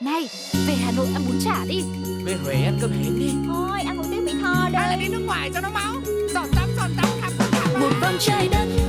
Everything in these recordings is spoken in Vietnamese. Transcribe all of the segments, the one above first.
Này, về Hà Nội ăn bún chả đi. Về Huế ăn cơm hến đi. Thôi ăn một tiếng Mỹ Tho đây Hay là đi nước ngoài cho nó máu. Giọt tắm, giọt tắm, khắp khắp. Một vòng trái đất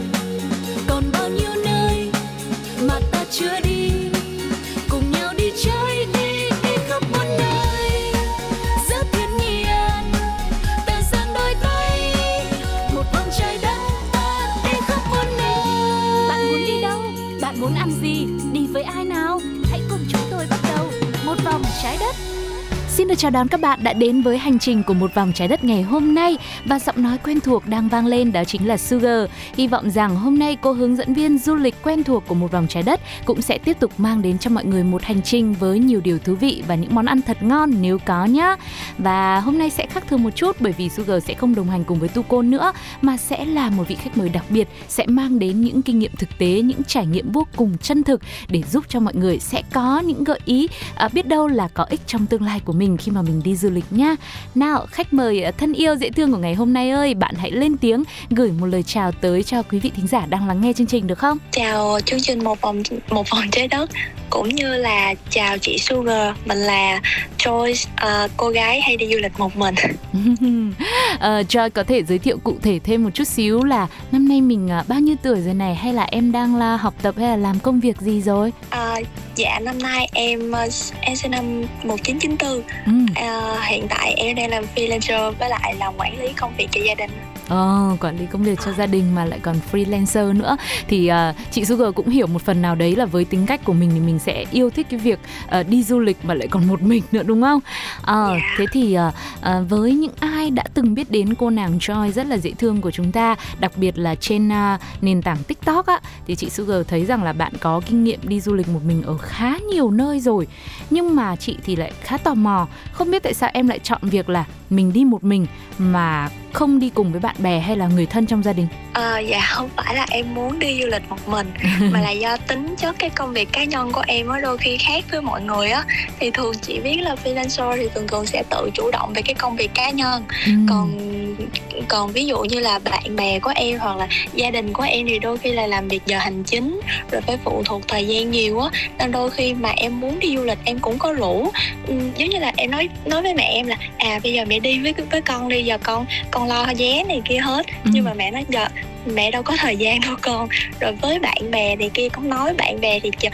chào đón các bạn đã đến với hành trình của một vòng trái đất ngày hôm nay và giọng nói quen thuộc đang vang lên đó chính là Sugar. Hy vọng rằng hôm nay cô hướng dẫn viên du lịch quen thuộc của một vòng trái đất cũng sẽ tiếp tục mang đến cho mọi người một hành trình với nhiều điều thú vị và những món ăn thật ngon nếu có nhá. Và hôm nay sẽ khác thường một chút bởi vì Sugar sẽ không đồng hành cùng với Tu nữa mà sẽ là một vị khách mời đặc biệt sẽ mang đến những kinh nghiệm thực tế, những trải nghiệm vô cùng chân thực để giúp cho mọi người sẽ có những gợi ý à, biết đâu là có ích trong tương lai của mình khi mà mình đi du lịch nha. Nào, khách mời à, thân yêu dễ thương của ngày hôm nay ơi, bạn hãy lên tiếng gửi một lời chào tới cho quý vị thính giả đang lắng nghe chương trình được không? chào chương trình một vòng một vòng trái đất cũng như là chào chị Sugar mình là Joyce ờ, cô gái hay đi du lịch một mình Ờ, Joy có thể giới thiệu cụ thể thêm một chút xíu là năm nay mình à, bao nhiêu tuổi rồi này hay là em đang là học tập hay là làm công việc gì rồi? Ờ, dạ năm nay em ờ, em sinh năm 1994 Ừ. Ờ, hiện tại em đang làm freelancer với lại làm quản lý công việc cho gia đình Ờ, quản lý công việc cho gia đình mà lại còn freelancer nữa thì à, chị Sugar cũng hiểu một phần nào đấy là với tính cách của mình thì mình sẽ yêu thích cái việc à, đi du lịch mà lại còn một mình nữa đúng không? Ờ, Dạ. thế thì à, à, với những ai đã từng biết đến cô nàng Joy rất là dễ thương của chúng ta, đặc biệt là trên à, nền tảng TikTok á thì chị Sugar thấy rằng là bạn có kinh nghiệm đi du lịch một mình ở khá nhiều nơi rồi. Nhưng mà chị thì lại khá tò mò, không biết tại sao em lại chọn việc là mình đi một mình mà không đi cùng với bạn bè hay là người thân trong gia đình. Ờ, dạ không phải là em muốn đi du lịch một mình mà là do tính chất cái công việc cá nhân của em á đôi khi khác với mọi người á thì thường chị biết là freelancer thì thường thường sẽ tự chủ động về cái công việc cá nhân Ừ. còn còn ví dụ như là bạn bè của em hoặc là gia đình của em thì đôi khi là làm việc giờ hành chính rồi phải phụ thuộc thời gian nhiều á nên đôi khi mà em muốn đi du lịch em cũng có rủ Ừm, giống như là em nói nói với mẹ em là à bây giờ mẹ đi với với con đi giờ con con lo vé này kia hết Ừ. nhưng mà mẹ nói giờ mẹ đâu có thời gian đâu con rồi với bạn bè thì kia cũng nói bạn bè thì chờ,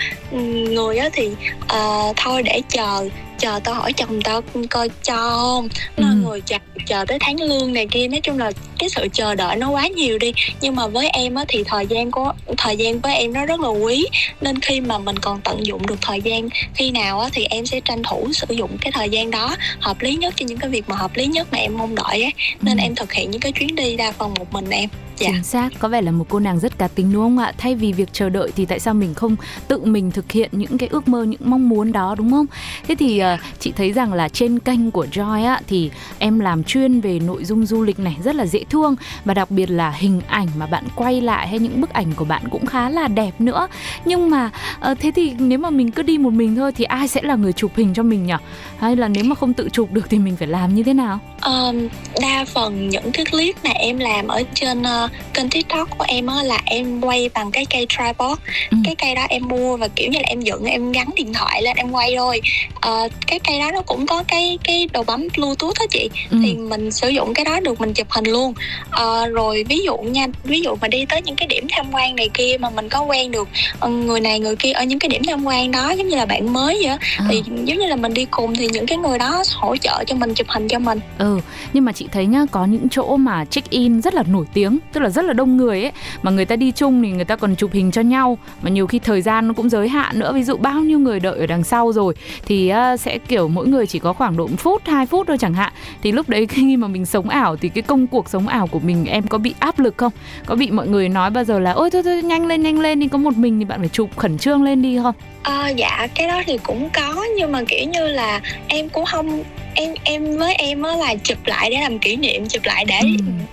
người á thì ờ, thôi để chờ chờ tao hỏi chồng tao coi cho không nó Ừ. người chờ chờ tới tháng lương này kia nói chung là cái sự chờ đợi nó quá nhiều đi nhưng mà với em á thì thời gian của thời gian với em nó rất là quý nên khi mà mình còn tận dụng được thời gian khi nào á thì em sẽ tranh thủ sử dụng cái thời gian đó hợp lý nhất cho những cái việc mà hợp lý nhất mà em mong đợi á nên Ừ. em thực hiện những cái chuyến đi đa phần một mình em dạ Chính xác, có vẻ là một cô nàng rất cá tính đúng không ạ? Thay vì việc chờ đợi thì tại sao mình không tự mình thực hiện những cái ước mơ, những mong muốn đó đúng không? Thế thì chị thấy rằng là trên kênh của Joy á thì em làm chuyên về nội dung du lịch này rất là dễ thương và đặc biệt là hình ảnh mà bạn quay lại hay những bức ảnh của bạn cũng khá là đẹp nữa. Nhưng mà ờ, thế thì nếu mà mình cứ đi một mình thôi thì ai sẽ là người chụp hình cho mình nhỉ? Hay là nếu mà không tự chụp được thì mình phải làm như thế nào? Um, đa phần những cái clip mà em làm ở trên ờ, kênh tiktok của em á là em quay bằng cái cây tripod Ừ. cái cây đó em mua và kiểu như là em dựng em gắn điện thoại lên em quay thôi Ờ, cái cây đó nó cũng có cái cái đầu bấm bluetooth đó chị. Ừ. thì mình sử dụng cái đó được mình chụp hình luôn. Ờ, rồi ví dụ nha ví dụ mà đi tới những cái điểm tham quan này kia mà mình có quen được ờ, người này người kia ở những cái điểm tham quan đó giống như là bạn mới vậy Ờ. thì giống như là mình đi cùng thì những cái người đó hỗ trợ cho mình chụp hình cho mình. Ừ, nhưng mà chị thấy nhá, có những chỗ mà check in rất là nổi tiếng, tức là rất là đông người ấy, mà người ta đi chung thì người ta còn chụp hình cho nhau, mà nhiều khi thời gian nó cũng giới hạn nữa, ví dụ bao nhiêu người đợi ở đằng sau rồi. Thì à, sẽ kiểu mỗi người chỉ có khoảng độ 1 phút, 2 phút thôi chẳng hạn. Thì lúc đấy khi mà mình sống ảo thì cái công cuộc sống ảo của mình em có bị áp lực không? Có bị mọi người nói bao giờ là ôi thôi thôi nhanh lên nhanh lên đi có một mình thì bạn phải chụp khẩn trương lên đi không? Ờ, dạ cái đó thì cũng có nhưng mà kiểu như là em cũng không em em với em á là chụp lại để làm kỷ niệm chụp lại để Ừ.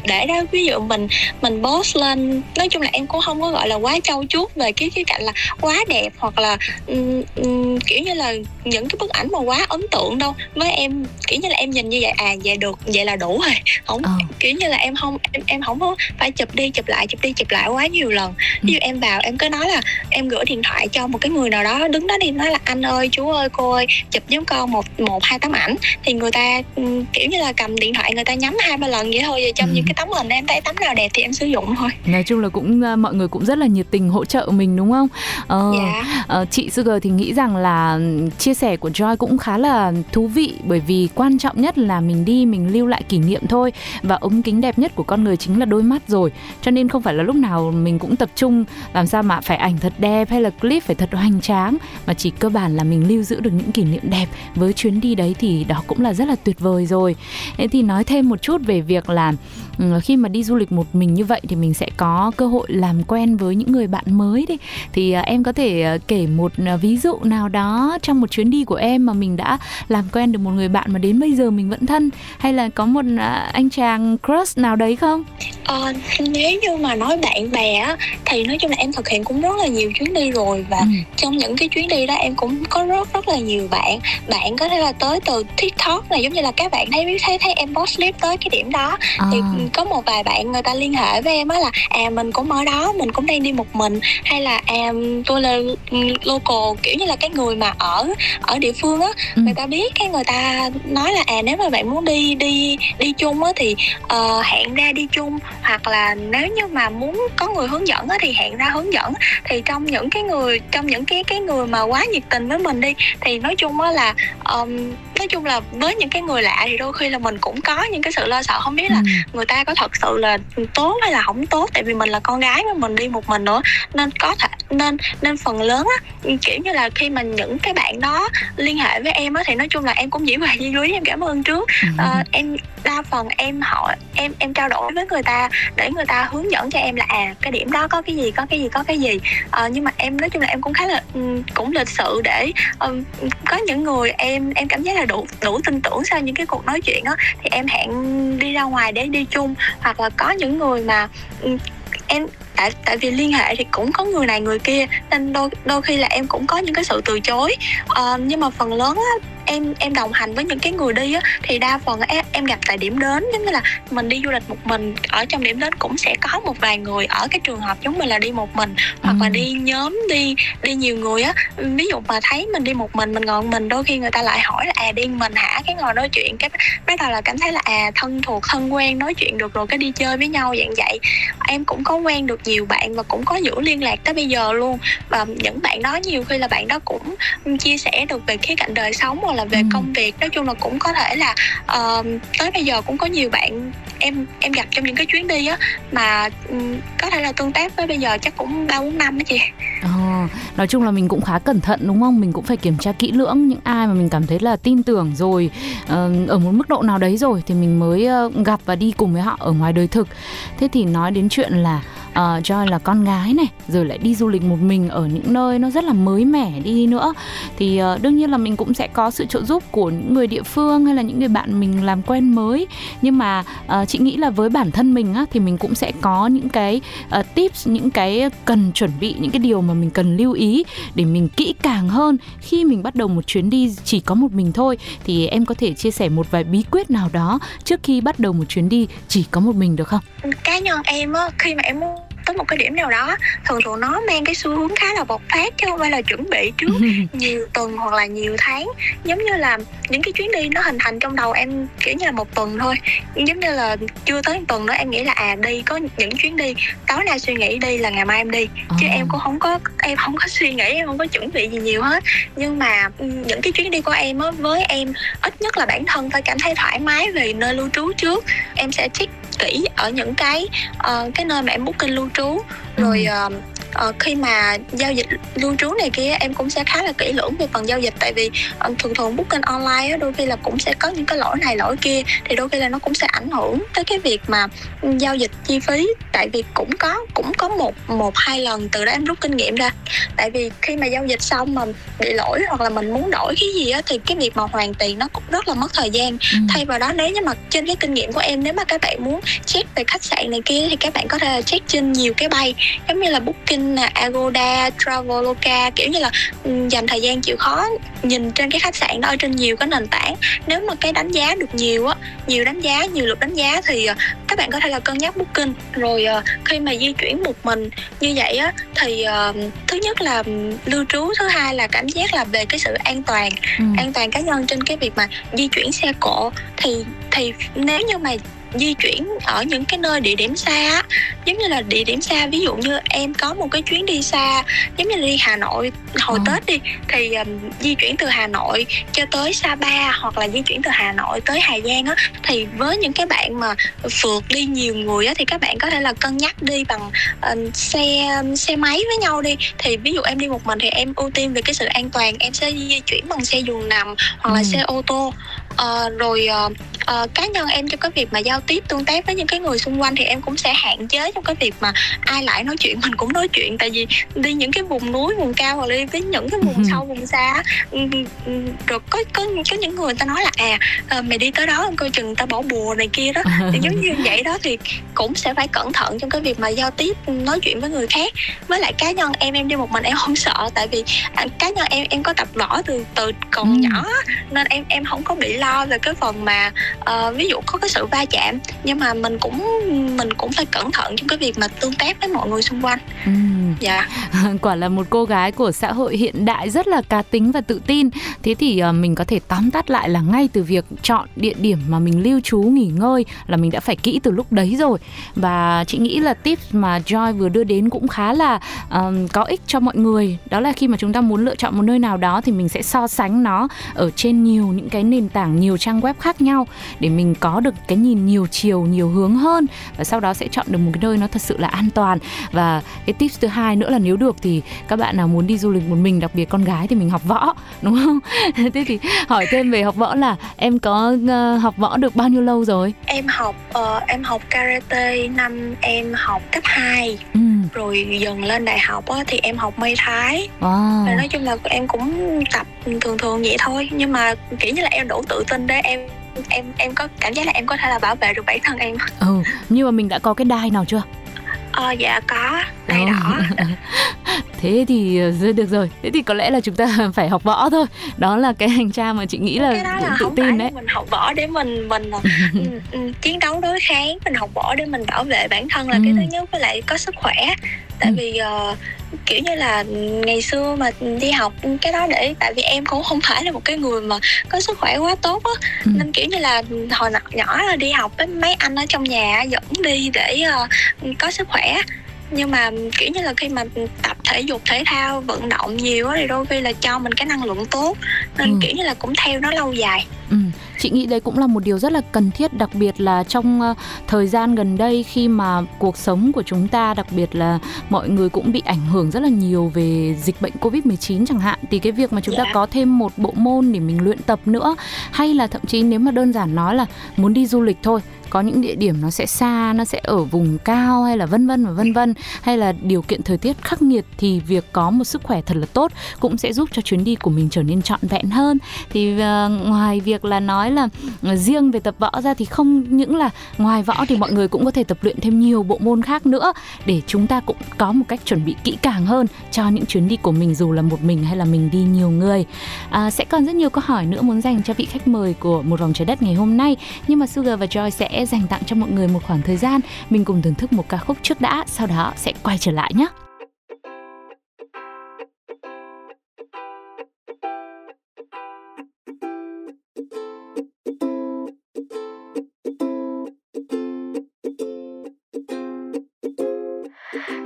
để đó ví dụ mình mình post lên nói chung là em cũng không có gọi là quá trau chuốt về cái cái cạnh là quá đẹp hoặc là ừm, ừm, kiểu như là những cái bức ảnh mà quá ấn tượng đâu với em kiểu như là em nhìn như vậy à vậy được vậy là đủ rồi không Ờ. kiểu như là em không em em không có phải chụp đi chụp lại chụp đi chụp lại quá nhiều lần ví dụ em vào em cứ nói là em gửi điện thoại cho một cái người nào đó đứng đó đi nói là anh ơi chú ơi cô ơi chụp với con một một hai tấm ảnh. Thì người ta ừ, kiểu như là cầm điện thoại người ta nhắm hai ba lần vậy thôi và trong Ừ. những cái tấm hình em thấy tấm nào đẹp thì em sử dụng thôi. Nói chung là cũng ờ, mọi người cũng rất là nhiệt tình hỗ trợ mình đúng không? Ờ, dạ. ờ, chị Sugar thì nghĩ rằng là ừm, chia sẻ của Joy cũng khá là thú vị bởi vì quan trọng nhất là mình đi mình lưu lại kỷ niệm thôi. Và ống kính đẹp nhất của con người chính là đôi mắt rồi. Cho nên không phải là lúc nào mình cũng tập trung làm sao mà phải ảnh thật đẹp hay là clip phải thật hoành tráng mà chỉ cơ bản là mình lưu giữ được những kỷ niệm đẹp với chuyến đi đấy thì đó cũng là rất là tuyệt vời rồi. Thế thì nói thêm một chút về việc là khi mà đi du lịch một mình như vậy thì mình sẽ có cơ hội làm quen với những người bạn mới đi. Thì à, em có thể à, kể một à, ví dụ nào đó trong một chuyến đi của em mà mình đã làm quen được một người bạn mà đến bây giờ mình vẫn thân? Hay là có một anh chàng crush nào đấy không? Ờ, nếu như mà nói bạn bè thì nói chung là em thực hiện cũng rất là nhiều chuyến đi rồi và Ừ. trong những cái chuyến đi đó em cũng có rất rất là nhiều bạn. Bạn có thể là tới từ tiktok này giống như là các bạn thấy thấy thấy em post clip tới cái điểm đó. À, thì có một vài bạn người ta liên hệ với em á là à mình cũng ở đó mình cũng đang đi một mình hay là à tôi là local kiểu như là cái người mà ở ở địa phương á Ừ. người ta biết cái người ta nói là à nếu mà bạn muốn đi đi đi chung á thì ờ, hẹn ra đi chung hoặc là nếu như mà muốn có người hướng dẫn á thì hẹn ra hướng dẫn thì trong những cái người trong những cái cái người mà quá nhiệt tình với mình đi thì nói chung á là ờm, nói chung là với những cái người lạ thì đôi khi là mình cũng có những cái sự lo sợ không biết là ừ. người ta ta có thật sự là tốt hay là không tốt? Tại vì mình là con gái mà mình đi một mình nữa, nên có thể nên nên phần lớn á kiểu như là khi mà những cái bạn đó liên hệ với em á thì nói chung là em cũng chỉ về di lý em cảm ơn trước. Ừ. Ờ, em đa phần em hỏi em em trao đổi với người ta để người ta hướng dẫn cho em là à cái điểm đó có cái gì có cái gì có cái gì. Ờ, nhưng mà em nói chung là em cũng khá là ừm, cũng lịch sự để ừm, có những người em em cảm giác là đủ đủ tin tưởng sau những cái cuộc nói chuyện á thì em hẹn đi ra ngoài để đi chung. Hoặc là có những người mà ừm, em tại tại vì liên hệ thì cũng có người này người kia nên đôi đôi khi là em cũng có những cái sự từ chối. Uh, nhưng mà phần lớn á em em đồng hành với những cái người đi á thì đa phần em, em gặp tại điểm đến. Giống như là mình đi du lịch một mình ở trong điểm đến cũng sẽ có một vài người ở cái trường hợp giống mình là đi một mình hoặc là Ừ. đi nhóm đi đi nhiều người á. Ví dụ mà thấy mình đi một mình mình ngọn mình đôi khi người ta lại hỏi là à đi mình hả? Cái ngồi nói chuyện cái bắt đầu là cảm thấy là à thân thuộc thân quen nói chuyện được rồi cái đi chơi với nhau dạng vậy. Em cũng có quen được nhiều bạn và cũng có giữ liên lạc tới bây giờ luôn. Và những bạn đó nhiều khi là bạn đó cũng chia sẻ được về khía cạnh đời sống hoặc là về Ừ. công việc nói chung là cũng có thể là ờ, tới bây giờ cũng có nhiều bạn em em gặp trong những cái chuyến đi á mà ừm, có thể là tương tác với bây giờ chắc cũng ba bốn năm đó chị Ờ, nói chung là mình cũng khá cẩn thận đúng không? Mình cũng phải kiểm tra kỹ lưỡng những ai mà mình cảm thấy là tin tưởng rồi ờ, ở một mức độ nào đấy rồi thì mình mới ờ, gặp và đi cùng với họ ở ngoài đời thực. Thế thì nói đến chuyện là uh, Joy là con gái này rồi lại đi du lịch một mình ở những nơi nó rất là mới mẻ đi nữa thì ờ, đương nhiên là mình cũng sẽ có sự trợ giúp của những người địa phương hay là những người bạn mình làm quen mới nhưng mà uh, chị nghĩ là với bản thân mình á thì mình cũng sẽ có những cái uh, tips những cái cần chuẩn bị những cái điều mà mình cần lưu ý để mình kỹ càng hơn khi mình bắt đầu một chuyến đi chỉ có một mình thôi thì em có thể chia sẻ một vài bí quyết nào đó trước khi bắt đầu một chuyến đi chỉ có một mình được không? cá nhân em á khi mà em muốn tới một cái điểm nào đó thường thường nó mang cái xu hướng khá là bộc phát chứ không phải là chuẩn bị trước nhiều tuần hoặc là nhiều tháng. Giống như là những cái chuyến đi nó hình thành trong đầu em kiểu như là một tuần thôi. Giống như là chưa tới một tuần nữa em nghĩ là à đi có những chuyến đi tối nay suy nghĩ đi là ngày mai em đi. Chứ Ờ. em cũng không có em không có suy nghĩ em không có chuẩn bị gì nhiều hết. Nhưng mà ừ, những cái chuyến đi của em á với em ít nhất là bản thân phải cảm thấy thoải mái về nơi lưu trú trước. Em sẽ check kỹ ở những cái ờ, cái nơi mà em booking lưu trú rồi ờ, ờ, khi mà giao dịch lưu trú này kia em cũng sẽ khá là kỹ lưỡng về phần giao dịch. Tại vì ờ, thường thường booking online đôi khi là cũng sẽ có những cái lỗi này lỗi kia thì đôi khi là nó cũng sẽ ảnh hưởng tới cái việc mà giao dịch chi phí. Tại vì cũng có cũng có một một hai lần từ đó em rút kinh nghiệm ra. Tại vì khi mà giao dịch xong mà bị lỗi hoặc là mình muốn đổi cái gì á thì cái việc mà hoàn tiền nó cũng rất là mất thời gian. Ừ. thay vào đó nếu như mà trên cái kinh nghiệm của em nếu mà các bạn muốn check về khách sạn này kia thì các bạn có thể check trên nhiều cái bay. Giống như là booking Nè, Agoda, Traveloka kiểu như là ừ, dành thời gian chịu khó nhìn trên cái khách sạn đó ở trên nhiều cái nền tảng. Nếu mà cái đánh giá được nhiều á nhiều đánh giá nhiều lượt đánh giá thì ờ, các bạn có thể là cân nhắc booking. Rồi ờ, khi mà di chuyển một mình như vậy á thì ờ, thứ nhất là lưu trú thứ hai là cảm giác là về cái sự an toàn ừ. an toàn cá nhân trên cái việc mà di chuyển xe cộ. Thì thì nếu như mà di chuyển ở những cái nơi địa điểm xa giống như là địa điểm xa ví dụ như em có một cái chuyến đi xa giống như là đi Hà Nội hồi Ờ. Tết đi thì um, di chuyển từ Hà Nội cho tới Sapa hoặc là di chuyển từ Hà Nội tới Hà Giang á thì với những cái bạn mà phượt đi nhiều người á thì các bạn có thể là cân nhắc đi bằng ờ, xe xe máy với nhau đi thì ví dụ em đi một mình thì em ưu tiên về cái sự an toàn em sẽ di chuyển bằng xe giường nằm hoặc là Ừ. xe ô tô Ờ, rồi ờ, ờ, cá nhân em trong cái việc mà giao tiếp tương tác với những cái người xung quanh thì em cũng sẽ hạn chế trong cái việc mà ai lại nói chuyện mình cũng nói chuyện tại vì đi những cái vùng núi vùng cao hoặc là đi với những cái vùng Ừ. sâu vùng xa ừ, ừ, rồi có có có những người ta nói là à ờ, mày đi tới đó coi chừng ta bỏ bùa này kia đó thì giống như vậy đó thì cũng sẽ phải cẩn thận trong cái việc mà giao tiếp nói chuyện với người khác với lại cá nhân em em đi một mình em không sợ tại vì à, cá nhân em em có tập võ từ từ còn Ừ. nhỏ nên em em không có bị lo về cái phần mà ờ, ví dụ có cái sự va chạm nhưng mà mình cũng mình cũng phải cẩn thận trong cái việc mà tương tác với mọi người xung quanh. Ừ. dạ. Quả là một cô gái của xã hội hiện đại rất là cá tính và tự tin. Thế thì ờ, mình có thể tóm tắt lại là ngay từ việc chọn địa điểm mà mình lưu trú nghỉ ngơi là mình đã phải kỹ từ lúc đấy rồi. Và chị nghĩ là tips mà Joy vừa đưa đến cũng khá là ờm, có ích cho mọi người. Đó là khi mà chúng ta muốn lựa chọn một nơi nào đó thì mình sẽ so sánh nó ở trên nhiều những cái nền tảng nhiều trang web khác nhau để mình có được cái nhìn nhiều chiều nhiều hướng hơn. Và sau đó sẽ chọn được một cái nơi nó thật sự là an toàn. Và cái tips thứ hai nữa là nếu được thì các bạn nào muốn đi du lịch một mình đặc biệt con gái thì mình học võ đúng không? Thế thì hỏi thêm về học võ là em có ờ, học võ được bao nhiêu lâu rồi? Em học ờ, em học karate năm em học cấp 2 ừ. Rồi dần lên đại học á, thì em học mây thái wow. Nói chung là em cũng tập thường thường vậy thôi. Nhưng mà kiểu như là em đủ tự tin để em em em có cảm giác là em có thể là bảo vệ được bản thân em. Ừ nhưng mà mình đã có cái đai nào chưa? Ờ dạ có đai Ờ. đỏ. Thế thì ờ, được rồi. Thế thì có lẽ là chúng ta phải học võ thôi. Đó là cái hành trang mà chị nghĩ là, cái đó là tự không phải tin đấy. mình học võ để mình mình ừ, ừ, chiến đấu đối kháng mình học võ để mình bảo vệ bản thân là cái Ừ. thứ nhất với lại có sức khỏe. Tại Ừ. vì ờ, kiểu như là ngày xưa mà đi học cái đó để tại vì em cũng không phải là một cái người mà có sức khỏe quá tốt á Ừ. nên kiểu như là hồi nhỏ, là đi học với mấy anh ở trong nhà dẫn đi để ờ, có sức khỏe nhưng mà kiểu như là khi mà tập thể dục thể thao vận động nhiều thì đôi khi là cho mình cái năng lượng tốt nên Ừ. kiểu như là cũng theo nó lâu dài Ừ, chị nghĩ đấy cũng là một điều rất là cần thiết đặc biệt là trong ờ, thời gian gần đây khi mà cuộc sống của chúng ta đặc biệt là mọi người cũng bị ảnh hưởng rất là nhiều về dịch bệnh Covid-19 chẳng hạn thì cái việc mà chúng ta Dạ. có thêm một bộ môn để mình luyện tập nữa hay là thậm chí nếu mà đơn giản nói là muốn đi du lịch thôi có những địa điểm nó sẽ xa nó sẽ ở vùng cao hay là vân vân và vân vân hay là điều kiện thời tiết khắc nghiệt thì việc có một sức khỏe thật là tốt cũng sẽ giúp cho chuyến đi của mình trở nên trọn vẹn hơn. Thì ờ, ngoài việc là nói là ờ, riêng về tập võ ra thì không những là ngoài võ thì mọi người cũng có thể tập luyện thêm nhiều bộ môn khác nữa để chúng ta cũng có một cách chuẩn bị kỹ càng hơn cho những chuyến đi của mình dù là một mình hay là mình đi nhiều người. À, sẽ còn rất nhiều câu hỏi nữa muốn dành cho vị khách mời của một vòng trái đất ngày hôm nay nhưng mà Sugar và Joy sẽ dành tặng cho mọi người một khoảng thời gian. Mình cùng thưởng thức một ca khúc trước đã, sau đó sẽ quay trở lại nhé.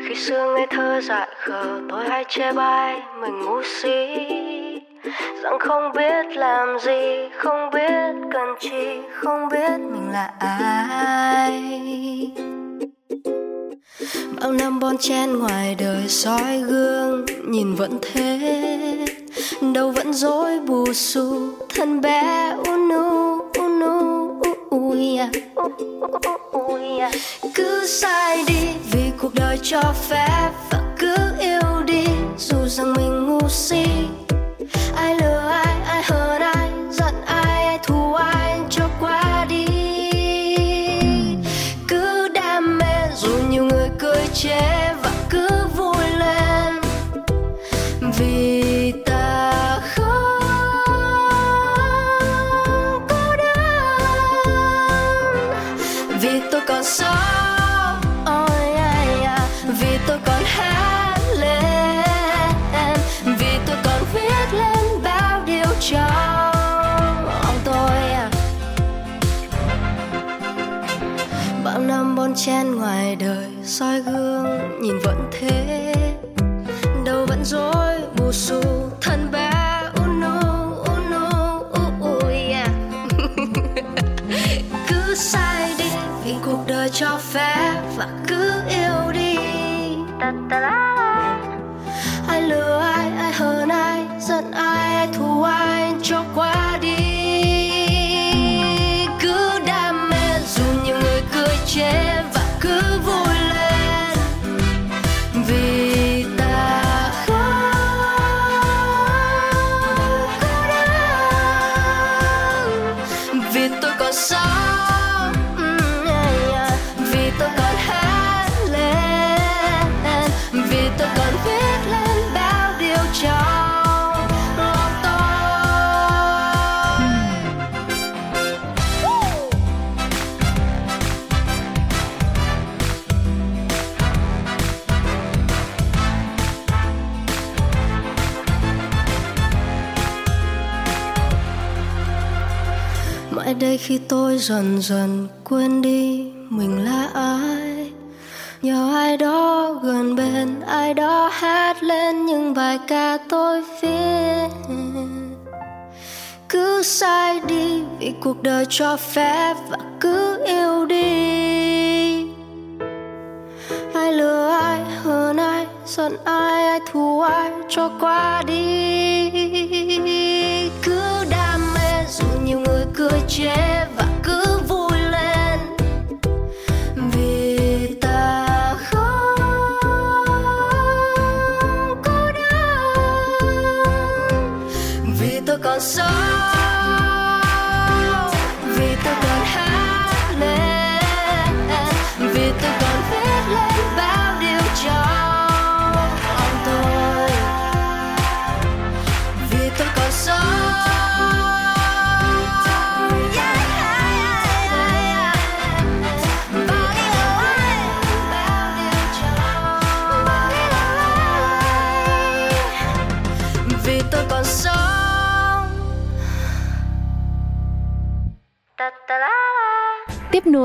Khi xưa ngây thơ dại khờ, tôi hay chê bai, mình ngu si rằng không biết làm gì, không biết cần chi, không biết mình là ai bao năm bon chen ngoài đời soi gương, nhìn vẫn thế đầu vẫn dối bù xù, thân bé unu unu. Ui à. cứ sai đi vì cuộc đời cho phép và cứ yêu đi, dù rằng mình ngu si ai lừa ai ai hờn ai, giận ai ai thù ai cho qua đi. Cứ đam mê dù nhiều người cười chê. Chen ngoài đời soi gương nhìn vẫn thế đầu vẫn rối bù xù thân bé unu unu uh, yeah. cứ sai đi vì cuộc đời cho phép khi tôi dần dần quên đi mình là ai. Nhờ ai đó gần bên, ai đó hát lên những bài ca tôi viết. Cứ sai đi vì cuộc đời cho phép và cứ yêu đi. Ai lừa ai hơn ai, giận ai ai thù ai cho qua đi.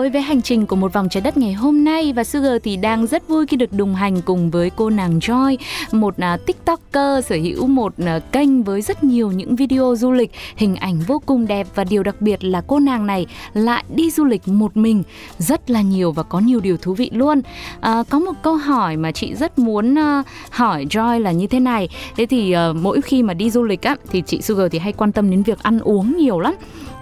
Nối với hành trình của một vòng trái đất ngày hôm nay và Sugar thì đang rất vui khi được đồng hành cùng với cô nàng Joy, một uh, tiktoker sở hữu một uh, kênh với rất nhiều những video du lịch, hình ảnh vô cùng đẹp và điều đặc biệt là cô nàng này lại đi du lịch một mình rất là nhiều và có nhiều điều thú vị luôn. Uh, có một câu hỏi mà chị rất muốn uh, hỏi Joy là như thế này. Thế thì uh, mỗi khi mà đi du lịch á thì chị Sugar thì hay quan tâm đến việc ăn uống nhiều lắm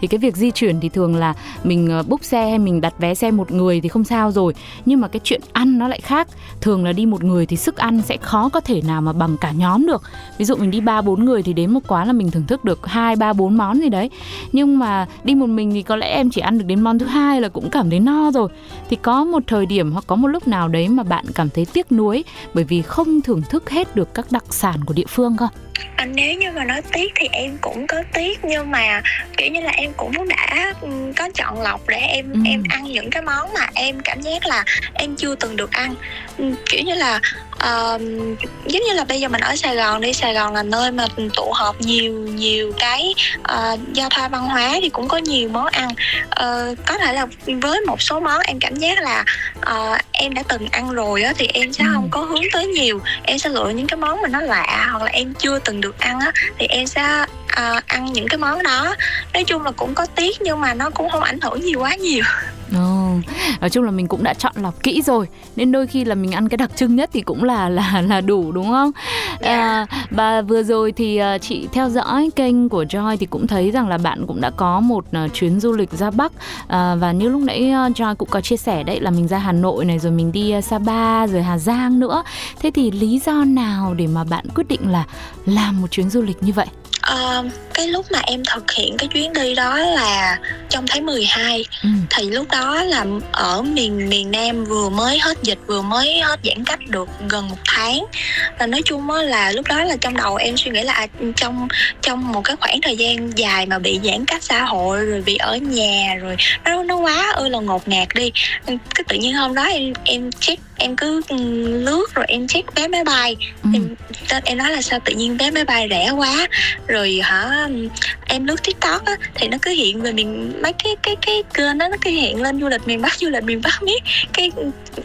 thì cái việc di chuyển thì thường là mình ờ, búc xe hay mình đặt vé xe một người thì không sao rồi. Nhưng mà cái chuyện ăn nó lại khác. Thường là đi một người thì sức ăn sẽ khó có thể nào mà bằng cả nhóm được. Ví dụ mình đi ba bốn người thì đến một quán là mình thưởng thức được hai ba bốn món gì đấy. Nhưng mà đi một mình thì có lẽ em chỉ ăn được đến món thứ hai là cũng cảm thấy no rồi. Thì có một thời điểm hoặc có một lúc nào đấy mà bạn cảm thấy tiếc nuối bởi vì không thưởng thức hết được các đặc sản của địa phương không? À, nếu như mà nói tiếc thì em cũng có tiếc. Nhưng mà kiểu như là em cũng đã ừm, có chọn lọc để em Ừ. em ăn những cái món mà em cảm giác là em chưa từng được ăn Ừm, kiểu như là ờm, giống như là bây giờ mình ở Sài Gòn đi Sài Gòn là nơi mà tụ họp nhiều nhiều cái ờ, giao thoa văn hóa thì cũng có nhiều món ăn. Ờ, có thể là với một số món em cảm giác là ờ, em đã từng ăn rồi á thì em sẽ không có hướng tới nhiều. Em sẽ lựa những cái món mà nó lạ hoặc là em chưa từng được ăn á thì em sẽ à, ăn những cái món đó. Nói chung là cũng có tiếc nhưng mà nó cũng không ảnh hưởng gì quá nhiều Ồ, nói chung là mình cũng đã chọn lọc kỹ rồi nên đôi khi là mình ăn cái đặc trưng nhất thì cũng là là là đủ đúng không? À, và vừa rồi thì à, chị theo dõi kênh của Joy thì cũng thấy rằng là bạn cũng đã có một à, chuyến du lịch ra Bắc à, và như lúc nãy à, Joy cũng có chia sẻ đấy là mình ra Hà Nội này rồi mình đi Sapa rồi Hà Giang nữa. Thế thì lý do nào để mà bạn quyết định là làm một chuyến du lịch như vậy? Ờ, cái lúc mà em thực hiện cái chuyến đi đó là trong tháng 12 Ừ. thì lúc đó là ở miền miền Nam vừa mới hết dịch vừa mới hết giãn cách được gần một tháng. Và nói chung á là lúc đó là trong đầu em suy nghĩ là à, trong trong một cái khoảng thời gian dài mà bị giãn cách xã hội rồi bị ở nhà rồi nó nó quá ư là ngột ngạt đi. Cái tự nhiên hôm đó em em check em cứ ừ, lướt rồi em check vé máy bay. Ừ. em, em nói là sao tự nhiên vé máy bay rẻ quá. Rồi hả em lướt tiktok á thì nó cứ hiện về miền mấy cái cái cái kênh đó nó cứ hiện lên du lịch miền bắc du lịch miền bắc miết. Cái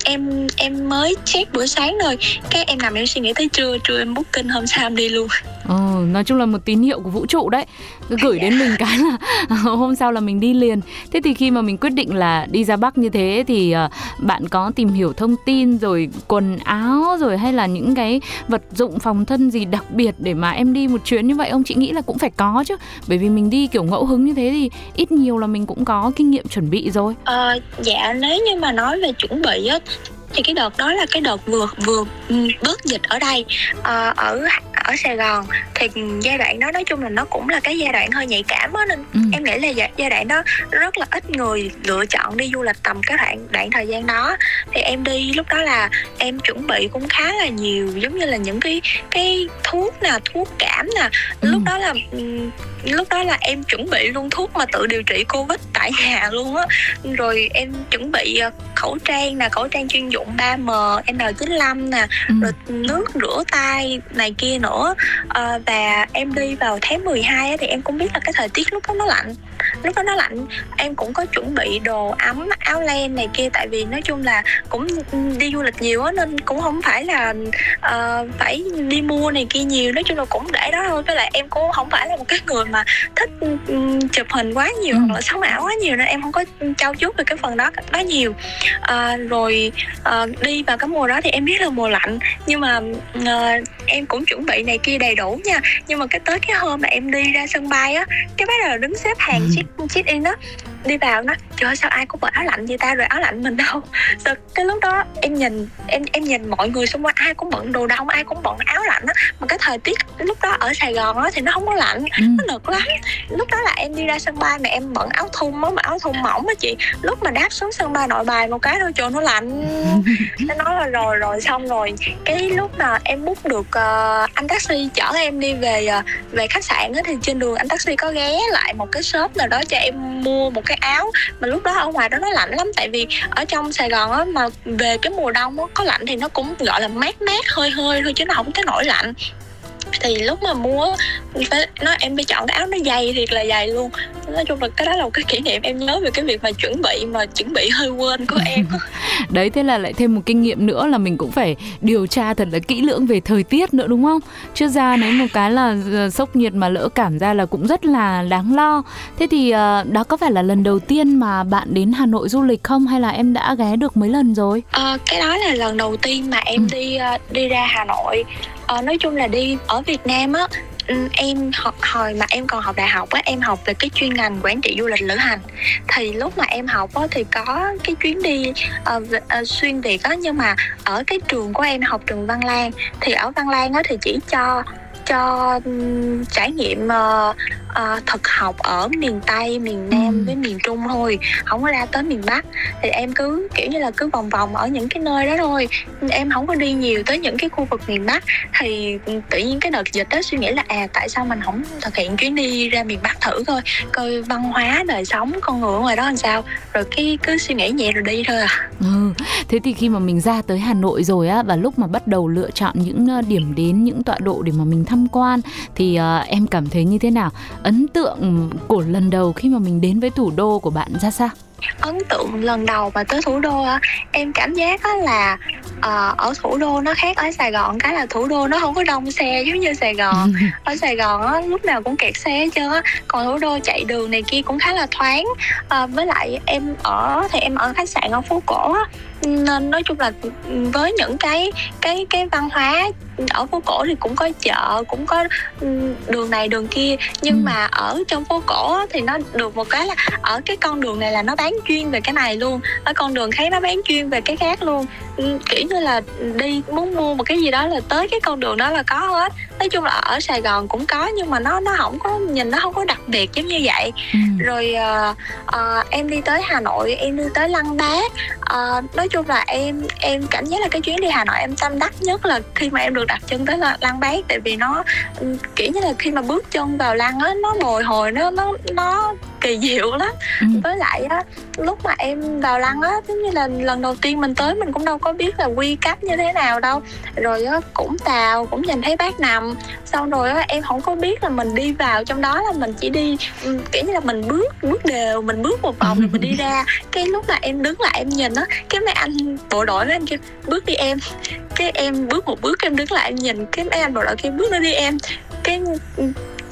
em em mới check bữa sáng rồi cái em nằm em suy nghĩ tới trưa trưa em booking hôm sau em đi luôn Ồ, nói chung là một tín hiệu của vũ trụ đấy. Cứ gửi đến mình cái là hôm sau là mình đi liền. Thế thì khi mà mình quyết định là đi ra bắc như thế thì ờ, bạn có tìm hiểu thông tin rồi quần áo rồi hay là những cái vật dụng phòng thân gì đặc biệt để mà em đi một chuyến như vậy ông chị nghĩ là cũng phải có chứ. Bởi vì mình đi kiểu ngẫu hứng như thế thì ít nhiều là mình cũng có kinh nghiệm chuẩn bị rồi. Ờ, dạ nếu như mà nói về chuẩn bị á thì cái đợt đó là cái đợt vừa vừa ừ, bớt dịch ở đây à, ở ở Sài Gòn thì giai đoạn đó nói chung là nó cũng là cái giai đoạn hơi nhạy cảm á nên ừ. em nghĩ là giai, giai đoạn đó rất là ít người lựa chọn đi du lịch tầm cái đoạn đoạn thời gian đó thì em đi lúc đó là em chuẩn bị cũng khá là nhiều giống như là những cái cái thuốc nè thuốc cảm nè ừ. lúc đó là lúc đó là em chuẩn bị luôn thuốc mà tự điều trị covid tại nhà luôn á rồi em chuẩn bị ờ, khẩu trang nè khẩu trang chuyên dụng 3M N95 nè ừ. rồi nước rửa tay này kia nữa à, và em đi vào tháng 12 á, thì em cũng biết là cái thời tiết lúc đó nó lạnh lúc đó nó lạnh em cũng có chuẩn bị đồ ấm áo len này kia tại vì nói chung là cũng đi du lịch nhiều á nên cũng không phải là uh, phải đi mua này kia nhiều nói chung là cũng để đó thôi với lại em cũng không phải là một cái người mà thích um, chụp hình quá nhiều ừ. hoặc là sống ảo quá nhiều nên em không có trao chuốt về cái phần đó đó nhiều uh, rồi uh, đi vào cái mùa đó thì em biết là mùa lạnh nhưng mà uh, em cũng chuẩn bị này kia đầy đủ nha nhưng mà cái tới cái hôm mà em đi ra sân bay á cái bắt đầu đứng xếp hàng ừ. check check in á đi vào nó trời ơi sao ai cũng mặc áo lạnh vậy ta? Rồi áo lạnh mình đâu? Rồi cái lúc đó em nhìn em em nhìn mọi người xung quanh ai cũng bận đồ đông ai cũng bận áo lạnh á. Mà cái thời tiết lúc đó ở sài gòn á thì nó không có lạnh ừ. nó nực lắm. Lúc đó là em đi ra sân bay mà em bận áo thun á mà áo thun mỏng á chị. Lúc mà đáp xuống sân bay nội bài một cái thôi trời nó lạnh. Nó nói là rồi rồi xong rồi. Cái lúc mà em book được uh, anh taxi chở em đi về uh, về khách sạn á thì trên đường anh taxi có ghé lại một cái shop nào đó cho em mua một cái áo mà lúc đó ở ngoài đó nó lạnh lắm, tại vì ở trong Sài Gòn á, mà về cái mùa đông á, có lạnh thì nó cũng, gọi là, mát mát, hơi hơi thôi chứ nó không tới nổi lạnh thì lúc mà mua phải nó em phải chọn cái áo nó dày thiệt là dày luôn. Nói chung là cái đó là một cái kỷ niệm em nhớ về cái việc mà chuẩn bị mà chuẩn bị hơi quên của em đấy thế là lại thêm một kinh nghiệm nữa là mình cũng phải điều tra thật là kỹ lưỡng về thời tiết nữa đúng không? Chưa ra nếu một cái là ờ, sốc nhiệt mà lỡ cảm ra là cũng rất là đáng lo. Thế thì ờ, đó có phải là lần đầu tiên mà bạn đến hà nội du lịch không? Hay là em đã ghé được mấy lần rồi? À, cái đó là lần đầu tiên mà em ừ. đi đi ra hà nội à, nói chung là đi ở việt nam á ừ, em học hồi mà em còn học đại học á em học về cái chuyên ngành quản trị du lịch lữ hành. Thì lúc mà em học á thì có cái chuyến đi uh, uh, xuyên việt á nhưng mà ở cái trường của em học trường văn lang. Thì ở văn lang á thì chỉ cho cho um, trải nghiệm uh, uh, thực học ở miền tây miền nam ừ. với miền trung thôi không có ra tới miền bắc. Thì em cứ kiểu như là cứ vòng vòng ở những cái nơi đó thôi. Em không có đi nhiều tới những cái khu vực miền bắc. Thì tự nhiên cái đợt dịch đó suy nghĩ là à tại sao mình không thực hiện chuyến đi ra miền bắc thử thôi. Coi văn hóa đời sống con người ở ngoài đó làm sao. Rồi cái cứ suy nghĩ nhẹ rồi đi thôi à. Ừ. thế thì khi mà mình ra tới hà nội rồi á và lúc mà bắt đầu lựa chọn những ờ, điểm đến những tọa độ để mà mình tham quan thì uh, em cảm thấy như thế nào ấn tượng của lần đầu khi mà mình đến với thủ đô của bạn ra sao? Ấn tượng lần đầu mà tới thủ đô em cảm giác là uh, ở thủ đô nó khác ở sài gòn cái là thủ đô nó không có đông xe giống như sài gòn. Ở sài gòn á, lúc nào cũng kẹt xe hết trơn á còn thủ đô chạy đường này kia cũng khá là thoáng. Uh, với lại em ở thì em ở khách sạn ở phố cổ á nên nói chung là với những cái cái cái văn hóa ở phố cổ thì cũng có chợ cũng có đường này đường kia. Nhưng ừ. mà ở trong phố cổ thì nó được một cái là ở cái con đường này là nó bán chuyên về cái này luôn. Ở con đường khác nó bán chuyên về cái khác luôn. Kiểu như là đi muốn mua một cái gì đó là tới cái con đường đó là có hết. Nói chung là ở Sài Gòn cũng có nhưng mà nó nó không có nhìn nó không có đặc biệt giống như vậy. Ừ. rồi uh, uh, em đi tới Hà Nội em đi tới Lăng Bác. Uh, nói chung là em em cảm giác là cái chuyến đi Hà Nội em tâm đắc nhất là khi mà em được đặt chân tới Lăng Bác. Tại vì nó kiểu như là khi mà bước chân vào Lăng á nó bồi hồi nó nó nó kỳ diệu lắm. Ừ. với lại á lúc mà em vào lăng á giống như là lần đầu tiên mình tới mình cũng đâu có biết là quy cách như thế nào đâu. Rồi á cũng vào cũng nhìn thấy bác nằm. Xong rồi á em không có biết là mình đi vào trong đó là mình chỉ đi ừ, kiểu như là mình bước bước đều mình bước một vòng rồi mình đi ra. Cái lúc mà em đứng lại em nhìn á cái mấy anh bộ đội mấy anh kêu bước đi em cái em bước một bước, em đứng lại em nhìn, cái mấy anh bộ đội kia bước nó đi em. Cái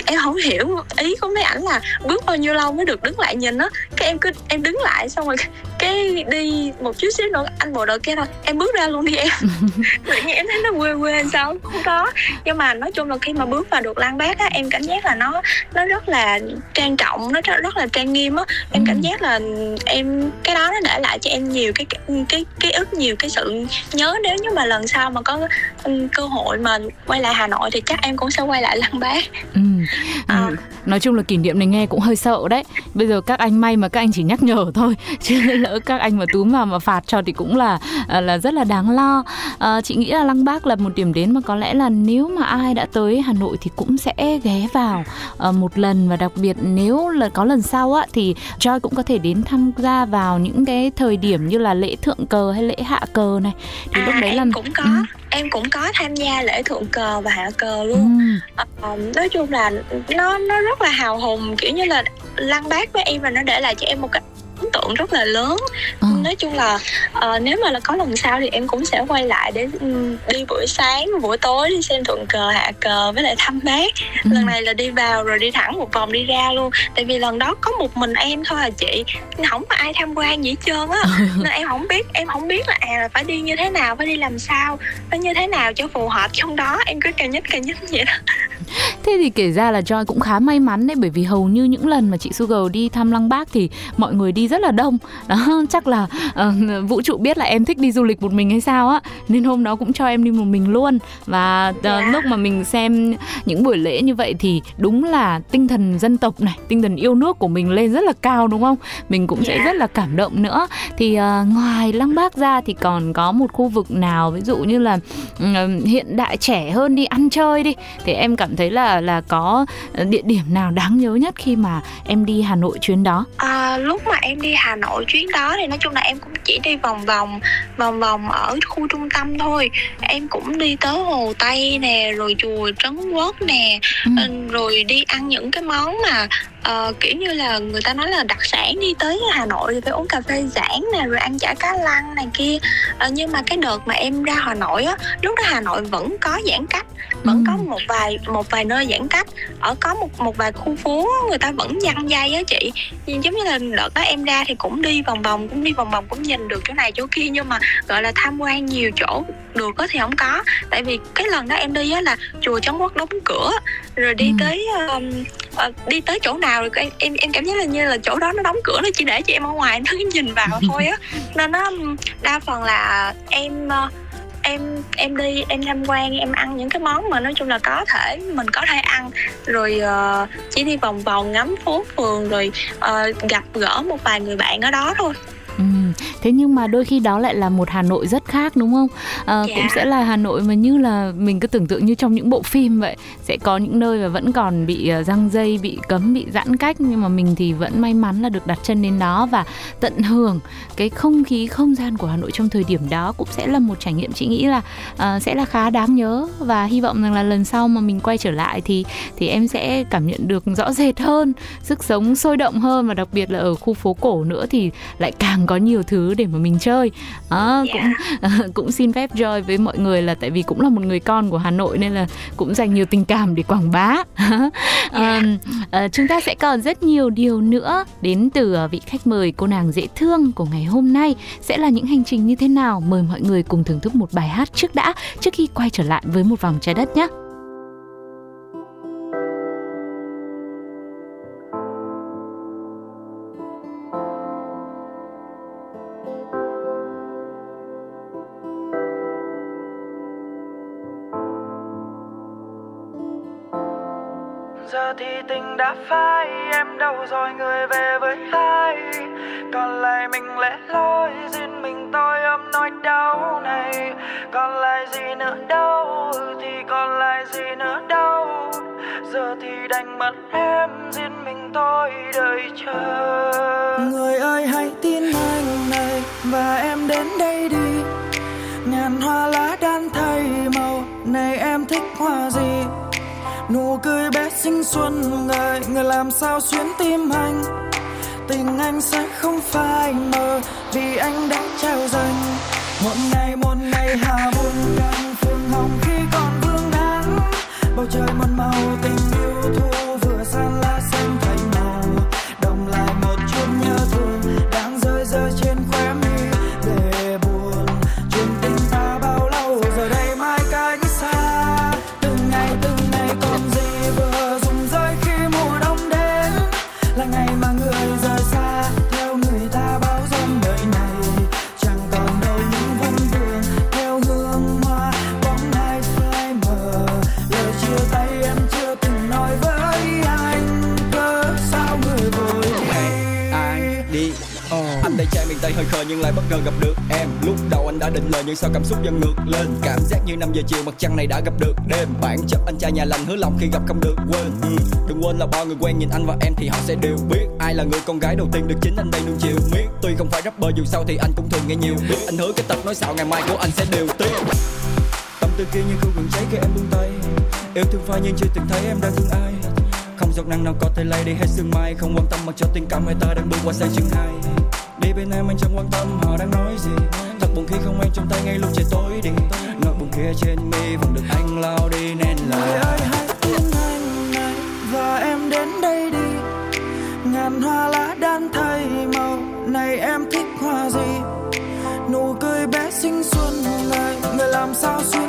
em không hiểu ý của mấy ảnh là bước bao nhiêu lâu mới được đứng lại nhìn á. Cái em cứ em đứng lại xong rồi cái đi một chút xíu nữa anh bộ đội kia thôi em bước ra luôn đi em. Tự nhiên em thấy nó quê quê hay sao không có nhưng mà nói chung là khi mà bước vào được lăng bác á em cảm giác là nó nó rất là trang trọng nó rất, là trang nghiêm á. Em cảm Ừ. giác là em cái đó nó để lại cho em nhiều cái cái cái ký ức nhiều cái sự nhớ. Nếu như mà lần sau mà có ừ, cơ hội mà quay lại Hà Nội thì chắc em cũng sẽ quay lại lăng bác. Ừ. À. Ừ. Nói chung là kỷ niệm này nghe cũng hơi sợ đấy Bây giờ các anh may mà các anh chỉ nhắc nhở thôi Chứ lỡ các anh mà túm vào mà phạt cho thì cũng là à, là rất là đáng lo à, Chị nghĩ là Lăng Bác là một điểm đến mà có lẽ là nếu mà ai đã tới Hà Nội thì cũng sẽ ghé vào à, một lần Và đặc biệt nếu là có lần sau á thì Joy cũng có thể đến tham gia vào những cái thời điểm như là lễ thượng cờ hay lễ hạ cờ này Thì lúc à, đấy là cũng có Ừ. em cũng có tham gia lễ thượng cờ và hạ cờ luôn Ừ. Ờ, nói chung là nó nó rất là hào hùng kiểu như là lăng bác với em là nó để lại cho em một cái ấn tượng rất là lớn. Ờ. nói chung là ờ, nếu mà là có lần sau thì em cũng sẽ quay lại để ừm, đi buổi sáng buổi tối đi xem thượng cờ hạ cờ với lại thăm bác Ừ. lần này là đi vào rồi đi thẳng một vòng đi ra luôn. Tại vì lần đó có một mình em thôi à chị. Không có ai tham quan gì hết trơn á. Nên em không biết em không biết là à là phải đi như thế nào phải đi làm sao phải như thế nào cho phù hợp trong đó. Em cứ cà nhích cà nhích vậy đó Thế thì kể ra là Joy cũng khá may mắn đấy bởi vì hầu như những lần mà chị Sugar đi thăm Lăng Bác thì mọi người đi rất là đông. Đó, chắc là ờ, vũ trụ biết là em thích đi du lịch một mình hay sao á nên hôm đó cũng cho em đi một mình luôn. Và ờ, Dạ. lúc mà mình xem những buổi lễ như vậy thì đúng là tinh thần dân tộc này, tinh thần yêu nước của mình lên rất là cao đúng không? Mình cũng sẽ Dạ. rất là cảm động nữa. Thì ờ, ngoài Lăng Bác ra thì còn có một khu vực nào ví dụ như là ừ, hiện đại trẻ hơn đi ăn chơi đi thì em cảm thấy là là có ờ, địa điểm nào đáng nhớ nhất khi mà em đi Hà Nội chuyến đó? À, lúc mà em đi Hà Nội chuyến đó thì nói chung là em cũng chỉ đi vòng vòng vòng vòng ở khu trung tâm thôi em cũng đi tới hồ Tây nè rồi chùa Trấn Quốc nè Ừ. ừ, rồi đi ăn những cái món mà ờ, kiểu như là người ta nói là đặc sản đi tới Hà Nội thì phải uống cà phê giảng nè rồi ăn chả cá lăng này kia Ờ, nhưng mà cái đợt mà em ra Hà Nội á lúc đó Hà Nội vẫn có giãn cách vẫn Ừ. có một vài một vài nơi giãn cách ở có một một vài khu phố người ta vẫn dăng dây á chị Nhưng giống như là đợt đó em ra thì cũng đi vòng vòng cũng đi vòng vòng cũng nhìn được chỗ này chỗ kia nhưng mà gọi là tham quan nhiều chỗ được á thì không có tại vì cái lần đó em đi á là chùa Trấn Quốc đóng cửa rồi đi Ừ. tới um, ờ, đi tới chỗ nào rồi em em em cảm giác là như là chỗ đó nó đóng cửa nó chỉ để cho em ở ngoài cứ nhìn vào thôi á nên nó đa phần là em ờ, em em đi em tham quan em ăn những cái món mà nói chung là có thể mình có thể ăn rồi ờ, chỉ đi vòng vòng ngắm phố phường rồi ờ, gặp gỡ một vài người bạn ở đó thôi. Thế nhưng mà đôi khi đó lại là một Hà Nội rất khác đúng không? À, Dạ. Cũng sẽ là Hà Nội mà như là mình cứ tưởng tượng như trong những bộ phim vậy Sẽ có những nơi mà vẫn còn bị ờ, răng dây, bị cấm, bị giãn cách Nhưng mà mình thì vẫn may mắn là được đặt chân đến đó Và tận hưởng cái không khí, không gian của Hà Nội trong thời điểm đó Cũng sẽ là một trải nghiệm chị nghĩ là ờ, sẽ là khá đáng nhớ Và hy vọng rằng là lần sau mà mình quay trở lại thì thì em sẽ cảm nhận được rõ rệt hơn Sức sống sôi động hơn và đặc biệt là ở khu phố cổ nữa thì lại càng có nhiều thứ để mà mình chơi. Đó, Dạ. cũng cũng xin phép Joy với mọi người là tại vì cũng là một người con của Hà Nội nên là cũng dành nhiều tình cảm để quảng bá. Ờm, ờ, chúng ta sẽ còn rất nhiều điều nữa đến từ ờ, vị khách mời cô nàng dễ thương của ngày hôm nay. Sẽ là những hành trình như thế nào? Mời mọi người cùng thưởng thức một bài hát trước đã trước khi quay trở lại với một vòng trái đất nhé giờ thì tình đã phai, em đâu rồi người về với ai? Còn lại mình lẻ loi, duyên mình tôi ôm nỗi đau này. Còn lại gì nữa đâu, thì còn lại gì nữa đâu. Giờ thì đành mất em riêng mình tôi đợi chờ. Người ơi, hãy tin anh này, và em đến đây đi. Ngàn hoa lá đan thay màu, này em thích hoa gì? Nụ cười bé xinh xuân, ngời người làm sao xuyến tim anh? Tình anh sẽ không phai mờ vì anh đã trao dành. Một ngày một ngày hà buồn càng phương hồng khi còn vương nắng bầu trời một màu tình nhưng lại bất ngờ gặp được em. Lúc đầu anh đã định lời nhưng sao cảm xúc dần ngược lên? Cảm giác như 5 giờ chiều mặt trăng này đã gặp được đêm. Bản chất anh trai nhà lành hứa lòng khi gặp không được quên. Ừ. đừng quên là bao người quen nhìn anh và em thì họ sẽ đều biết. Ai là người con gái đầu tiên được chính anh đây nuông chiều miết. Tuy không phải rapper dù sao thì anh cũng thường nghe nhiều biết anh hứa cái tập nói xạo ngày mai của anh sẽ đều tiếc tâm tư kia như khu rừng cháy khi em buông tay. Yêu thương phai nhưng chưa từng thấy em đang thương ai. Không giọt nắng nào có thể lay đi hết sương mai. Không quan tâm mặc cho tình cảm hai ta đang bước qua sai chương hai đi bên em, anh chẳng quan tâm họ đang nói gì. Thật buồn khi không em trong tay ngay lúc trời tối đi. Nỗi buồn kia trên mi vẫn được anh lao đi, nên là người ơi, hãy tin anh này và em đến đây đi. Ngàn hoa lá đan thay màu, này em thích hoa gì? Nụ cười bé xinh xuân này, người làm sao xuyến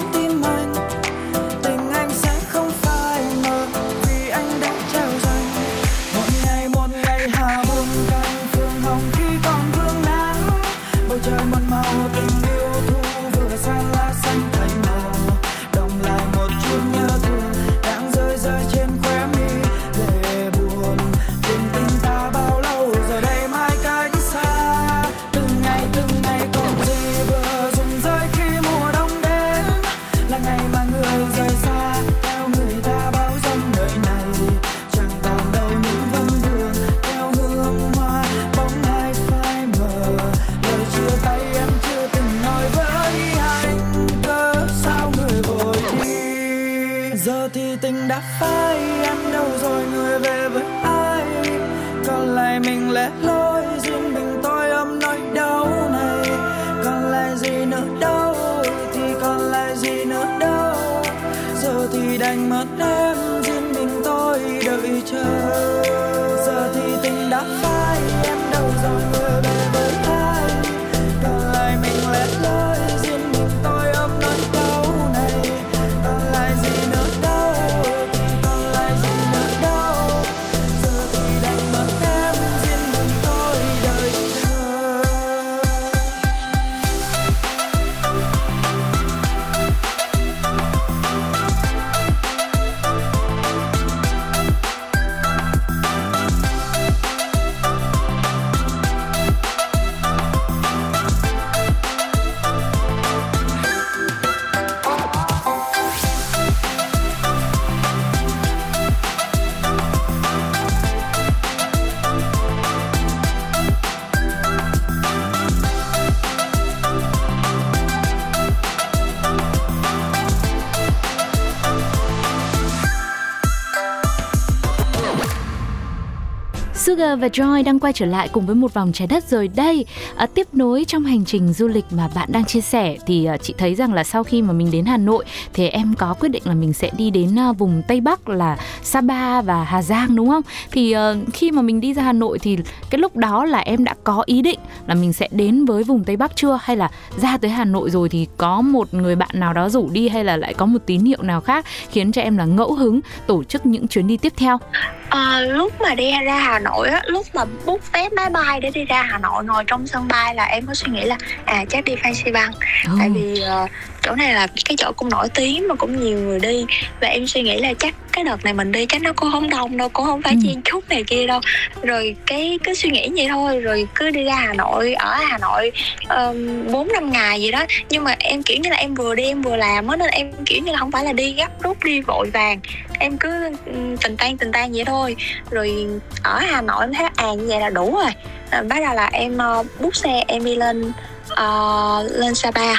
và Joy đang quay trở lại cùng với một vòng trái đất rồi đây. À, tiếp nối trong hành trình du lịch mà bạn đang chia sẻ thì à, chị thấy rằng là sau khi mà mình đến Hà Nội thì em có quyết định là mình sẽ đi đến à, vùng Tây Bắc là Sapa và Hà Giang đúng không? Thì à, khi mà mình đi ra Hà Nội thì cái lúc đó là em đã có ý định là mình sẽ đến với vùng Tây Bắc chưa hay là ra tới Hà Nội rồi thì có một người bạn nào đó rủ đi hay là lại có một tín hiệu nào khác khiến cho em là ngẫu hứng tổ chức những chuyến đi tiếp theo? À, lúc mà đi ra Hà Nội á, lúc mà book vé máy bay để đi ra Hà Nội ngồi trong sân bay là em có suy nghĩ là à chắc đi Phan Xi Păng Ồ. tại vì ờ, chỗ này là cái chỗ cũng nổi tiếng mà cũng nhiều người đi. Và em suy nghĩ là chắc cái đợt này mình đi chắc nó cũng không đông đâu cũng không phải Ừ. chen chúc này kia đâu. Rồi cái cứ suy nghĩ vậy thôi rồi cứ đi ra Hà Nội ở Hà Nội bốn năm ngày gì đó. Nhưng mà em kiểu như là em vừa đi em vừa làm á nên em kiểu như là không phải là đi gấp rút đi vội vàng. Em cứ ừm, tình tan tình tan vậy thôi. Rồi ở Hà Nội em thấy à như vậy là đủ rồi. À, bắt đầu là em uh, book xe em đi lên ờ, lên Sapa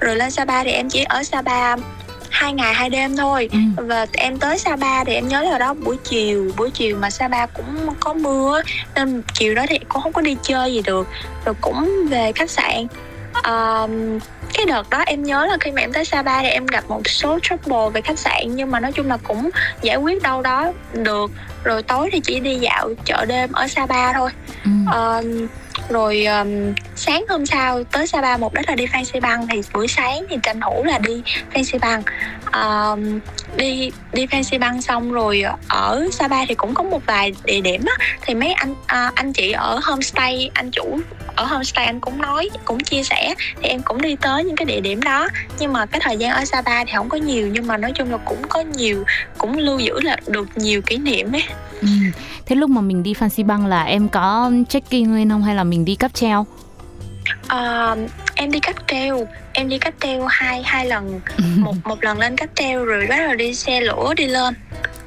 rồi lên Sapa thì em chỉ ở Sapa hai ngày hai đêm thôi. Ừ. và em tới Sapa thì em nhớ là đó buổi chiều buổi chiều mà Sapa cũng có mưa nên chiều đó thì cũng không có đi chơi gì được. Rồi cũng về khách sạn. Ờm, cái đợt đó em nhớ là khi mà em tới Sapa thì em gặp một số trouble về khách sạn nhưng mà nói chung là cũng giải quyết đâu đó được. Rồi tối thì chỉ đi dạo chợ đêm ở Sapa thôi. Ừ. Ờm, rồi um, sáng hôm sau tới Sapa mục đích là đi Phan Xi Băng thì buổi sáng thì tranh thủ là đi Phan Xi Băng um, đi đi Phan Xi xong rồi ở Sapa thì cũng có một vài địa điểm á thì mấy anh à, anh chị ở homestay anh chủ ở homestay anh cũng nói cũng chia sẻ thì em cũng đi tới những cái địa điểm đó nhưng mà cái thời gian ở Sapa thì không có nhiều nhưng mà nói chung là cũng có nhiều cũng lưu giữ là được nhiều kỷ niệm ấy Ừ. Thế lúc mà mình đi Fancy Băng là em có check-in lên không hay là mình đi cáp treo? Ờ, em đi cáp treo. Em đi cáp treo hai hai lần. Một một lần lên cáp treo rồi bắt đầu đi xe lửa đi lên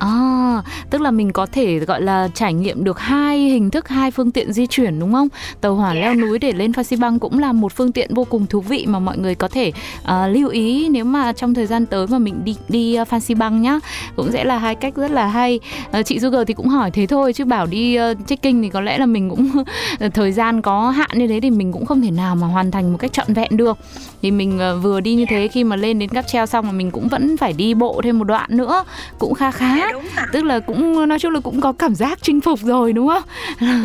À, tức là mình có thể gọi là trải nghiệm được hai hình thức, hai phương tiện di chuyển đúng không? Tàu hỏa Dạ. leo núi để lên Phan Xi Păng cũng là một phương tiện vô cùng thú vị mà mọi người có thể à, lưu ý nếu mà trong thời gian tới mà mình đi đi uh, Phan Xi Păng nhá. Cũng sẽ là hai cách rất là hay. À, chị Sugar thì cũng hỏi thế thôi chứ bảo đi uh, trekking thì có lẽ là mình cũng thời gian có hạn như thế thì mình cũng không thể nào mà hoàn thành một cách trọn vẹn được. Thì mình uh, vừa đi như thế khi mà lên đến cáp treo xong mà mình cũng vẫn phải đi bộ thêm một đoạn nữa, cũng kha khá đúng tức là cũng nói chung là cũng có cảm giác chinh phục rồi đúng không?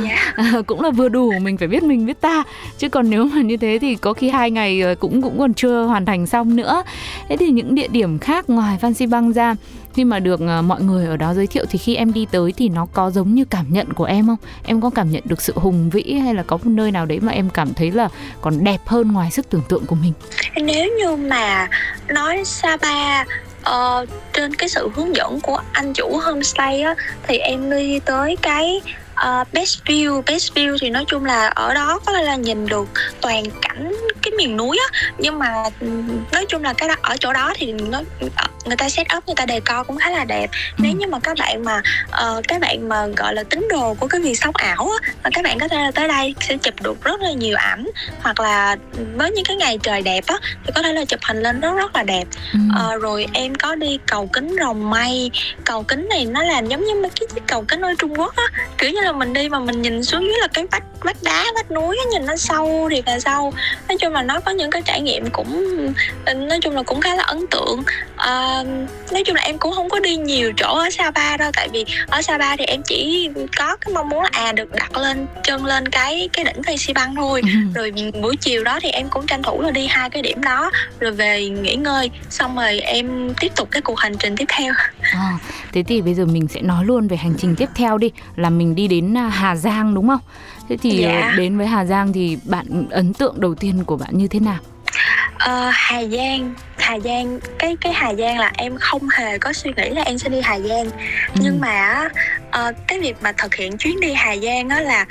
Dạ À, cũng là vừa đủ mình phải biết mình biết ta. Chứ còn nếu mà như thế thì có khi hai ngày ờ, cũng cũng còn chưa hoàn thành xong nữa. Thế thì những địa điểm khác ngoài Phan Xi Păng ra khi mà được ờ, mọi người ở đó giới thiệu thì khi em đi tới thì nó có giống như cảm nhận của em không? Em có cảm nhận được sự hùng vĩ hay là có một nơi nào đấy mà em cảm thấy là còn đẹp hơn ngoài sức tưởng tượng của mình? Nếu như mà nói Sapa Ờ, trên cái sự hướng dẫn của anh chủ homestay á, thì em đi tới cái ờ, best view best view thì nói chung là ở đó có thể là nhìn được toàn cảnh cái miền núi á. Nhưng mà ừm, nói chung là cái đó, ở chỗ đó thì nó ờ, người ta set up người ta đề co cũng khá là đẹp. Nếu như mà các bạn mà ờ, các bạn mà gọi là tín đồ của cái việc sống ảo á các bạn có thể là tới đây sẽ chụp được rất là nhiều ảnh hoặc là với những cái ngày trời đẹp á thì có thể là chụp hình lên rất rất là đẹp. Ừ. Ờ, rồi em có đi cầu kính rồng mây. Cầu kính này nó làm giống như mấy cái chiếc cầu kính ở Trung Quốc á kiểu như là mình đi mà mình nhìn xuống dưới là cái vách vách đá vách núi nhìn nó sâu thì là sâu. Nói chung là nó có những cái trải nghiệm cũng nói chung là cũng khá là ấn tượng. Ờ, nói chung là em cũng không có đi nhiều chỗ ở Sapa đâu tại vì ở Sapa thì em chỉ có cái mong muốn là à được đặt lên chân lên cái cái đỉnh Phan Xi Păng thôi. Ừ. rồi buổi chiều đó thì em cũng tranh thủ là đi hai cái điểm đó rồi về nghỉ ngơi xong rồi em tiếp tục cái cuộc hành trình tiếp theo. À, thế thì bây giờ mình sẽ nói luôn về hành trình tiếp theo đi là mình đi đến à, Hà Giang đúng không? Thế thì Dạ. ờ, đến với Hà Giang thì bạn ấn tượng đầu tiên của bạn như thế nào? Ờ, Hà Giang Hà Giang cái cái Hà Giang là em không hề có suy nghĩ là em sẽ đi Hà Giang Ừ. nhưng mà ờ, cái việc mà thực hiện chuyến đi Hà Giang á là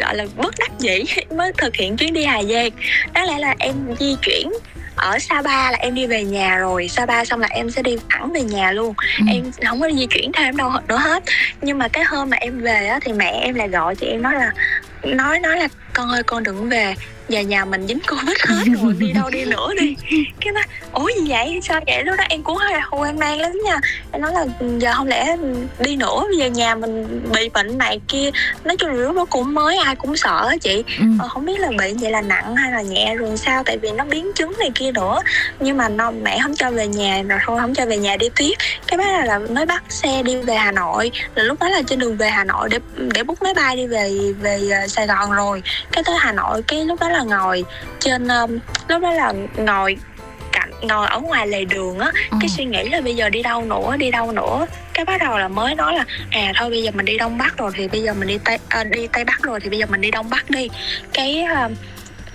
gọi là bất đắc dĩ mới thực hiện chuyến đi Hà Giang đáng lẽ là em di chuyển ở Sapa là em đi về nhà rồi. Sapa xong là em sẽ đi thẳng về nhà luôn. Ừ. em không có di chuyển thêm đâu nữa hết. Nhưng mà cái hôm mà em về á thì mẹ em lại gọi chị em nói là nói nói là con ơi con đừng về về nhà mình dính covid hết rồi đi đâu đi nữa đi. Cái nói ủa gì vậy? Sao vậy? Lúc đó em cũng hơi hoang mang lắm nha. Em nói là giờ không lẽ đi nữa bây giờ nhà mình bị bệnh này kia. Nói chung là lúc đó cũng mới ai cũng sợ á chị. Ừ. ờ, không biết là bị vậy là nặng hay là nhẹ rồi sao tại vì nó biến chứng này kia nữa. Nhưng mà nó mẹ không cho về nhà rồi thôi không cho về nhà đi tiếp. Cái bắt là, là mới bắt xe đi về Hà Nội. Là lúc đó là trên đường về Hà Nội để để book máy bay đi về về ờ, Sài Gòn rồi. Cái tới Hà Nội cái lúc đó là ngồi trên um, lúc đó là ngồi cạnh ngồi ở ngoài lề đường á. Ờ. cái suy nghĩ là bây giờ đi đâu nữa đi đâu nữa. Cái bắt đầu là mới nói là à thôi bây giờ mình đi đông bắc rồi thì bây giờ mình đi tây à, đi tây bắc rồi thì bây giờ mình đi đông bắc đi. Cái à,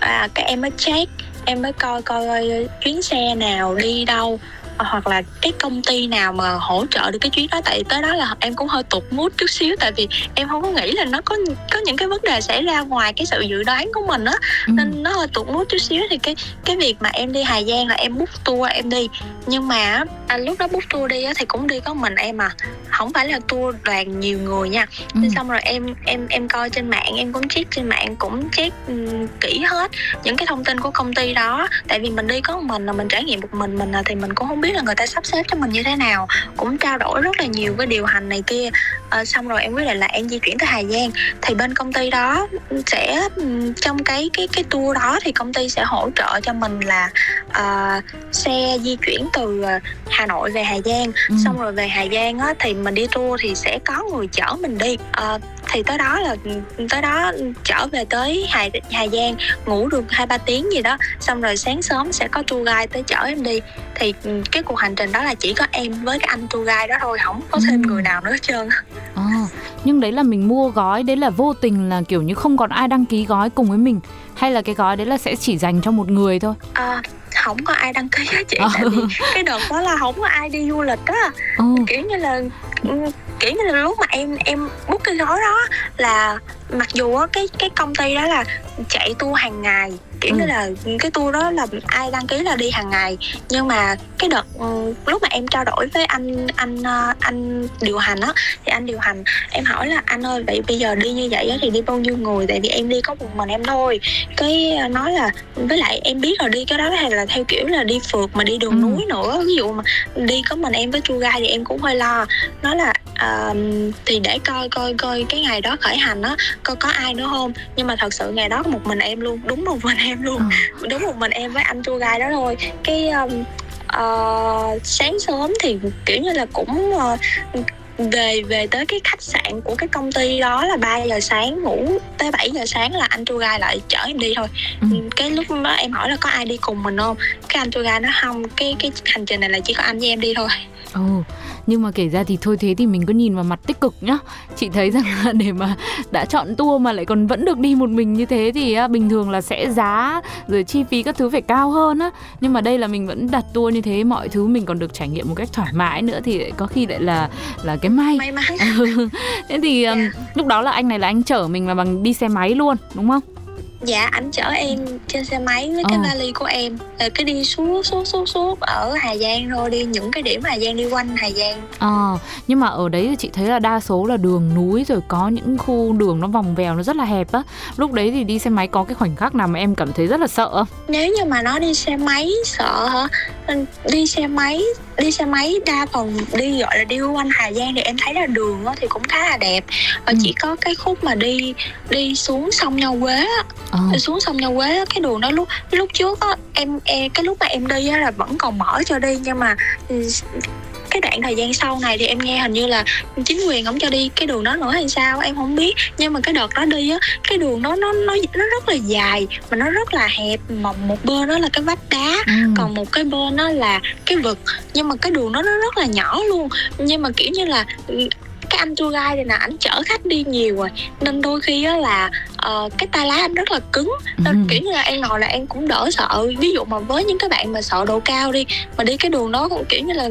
à, cái em mới check em mới coi coi chuyến xe nào đi đâu hoặc là cái công ty nào mà hỗ trợ được cái chuyến đó tại tới đó là em cũng hơi tụt mút chút xíu tại vì em không có nghĩ là nó có có những cái vấn đề xảy ra ngoài cái sự dự đoán của mình á Ừ. nên nó hơi tụt mút chút xíu thì cái cái việc mà em đi Hà Giang là em book tour em đi nhưng mà á, à, lúc đó book tour đi á, thì cũng đi có mình em à không phải là tour đoàn nhiều người nha Ừ. Xong rồi em em em coi trên mạng em cũng check trên mạng cũng check um, kỹ hết những cái thông tin của công ty đó tại vì mình đi có một mình là mình trải nghiệm một mình mình à, thì mình cũng không biết là người ta sắp xếp cho mình như thế nào. Cũng trao đổi rất là nhiều với điều hành này kia. Ờ, xong rồi em quyết định là em di chuyển tới Hà Giang. Thì bên công ty đó sẽ trong cái cái cái tour đó thì công ty sẽ hỗ trợ cho mình là ờ, xe di chuyển từ ờ, Hà Nội về Hà Giang. Ừ. xong rồi về Hà Giang á thì mình đi tour thì sẽ có người chở mình đi. Ờ, thì tới đó là tới đó trở về tới Hà Hà Giang ngủ được hai ba tiếng gì đó xong rồi sáng sớm sẽ có tour guide tới chở em đi thì ừ, cái cuộc hành trình đó là chỉ có em với cái anh tour guide đó thôi không có thêm Ừ. người nào nữa hết trơn. Ờ, nhưng đấy là mình mua gói đấy là vô tình là kiểu như không còn ai đăng ký gói cùng với mình hay là cái gói đấy là sẽ chỉ dành cho một người thôi Ờ, không có ai đăng ký á chị Ờ. tại vì cái đợt đó là không có ai đi du lịch á ừ. kiểu như là ừ, kiểu như là lúc mà em em book cái gói đó là mặc dù cái cái công ty đó là chạy tour hàng ngày kiểu như Ừ. là cái tour đó là ai đăng ký là đi hàng ngày. Nhưng mà cái đợt ừ, lúc mà em trao đổi với anh anh ờ, anh điều hành á thì anh điều hành em hỏi là anh ơi vậy bây giờ đi như vậy á thì đi bao nhiêu người? Tại vì em đi có một mình em thôi. Cái ờ, nói là với lại em biết rồi đi cái đó thì là theo kiểu là đi phượt mà đi đường Ừ. núi nữa. Ví dụ mà đi có mình em với tour guide thì em cũng hơi lo. Nói là à, thì để coi coi coi cái ngày đó khởi hành á coi có ai nữa không? Nhưng mà thật sự ngày đó có một mình em luôn đúng một mình em luôn. Ờ. đúng một mình em với anh tour guide đó thôi. Cái um, ờ, sáng sớm thì kiểu như là cũng ờ, về về tới cái khách sạn của cái công ty đó là 3 giờ sáng ngủ tới 7 giờ sáng là anh tour guide lại chở em đi thôi. Ừ. cái lúc đó em hỏi là có ai đi cùng mình không? Cái anh tour guide nói không cái cái hành trình này là chỉ có anh với em đi thôi. Ừ, nhưng mà kể ra thì thôi thế thì mình cứ nhìn vào mặt tích cực nhá Chị thấy rằng là để mà đã chọn tour mà lại còn vẫn được đi một mình như thế thì á, bình thường là sẽ giá rồi chi phí các thứ phải cao hơn á Nhưng mà đây là mình vẫn đặt tour như thế mọi thứ mình còn được trải nghiệm một cách thoải mái nữa thì có khi lại là là cái may may mắn. Thế thì um, lúc đó là anh này là anh chở mình là bằng đi xe máy luôn đúng không? Dạ anh chở em trên xe máy với cái Ờ. vali của em rồi cái đi suốt suốt suốt suốt ở hà giang thôi đi những cái điểm hà giang đi quanh hà giang Ờ, nhưng mà ở đấy thì chị thấy là đa số là đường núi rồi có những khu đường nó vòng vèo nó rất là hẹp á. Lúc đấy thì đi xe máy có cái khoảnh khắc nào mà em cảm thấy rất là sợ không? nếu như mà nó đi xe máy sợ hả Ừ, đi xe máy đi xe máy đa phần đi gọi là đi quanh hà giang thì em thấy là đường thì cũng khá là đẹp và Ừ. chỉ có cái khúc mà đi đi xuống sông nho quế á Ờ, xuống sông Nho Quế cái đường đó lúc lúc trước á em, em cái lúc mà em đi á là vẫn còn mở cho đi nhưng mà ừ, cái đoạn thời gian sau này thì em nghe hình như là chính quyền không cho đi cái đường đó nữa hay sao em không biết. Nhưng mà cái đợt đó đi á cái đường đó nó nó nó rất là dài mà nó rất là hẹp. Mà một bên đó là cái vách đá ừ. còn một cái bên đó là cái vực. Nhưng mà cái đường đó nó rất là nhỏ luôn. Nhưng mà kiểu như là ừ, cái anh tour guide này nè ảnh chở khách đi nhiều rồi nên đôi khi á là ờ, cái tay lái anh rất là cứng nên Ừ. kiểu như là em ngồi là em cũng đỡ sợ ví dụ mà với những cái bạn mà sợ độ cao đi mà đi cái đường đó cũng kiểu như là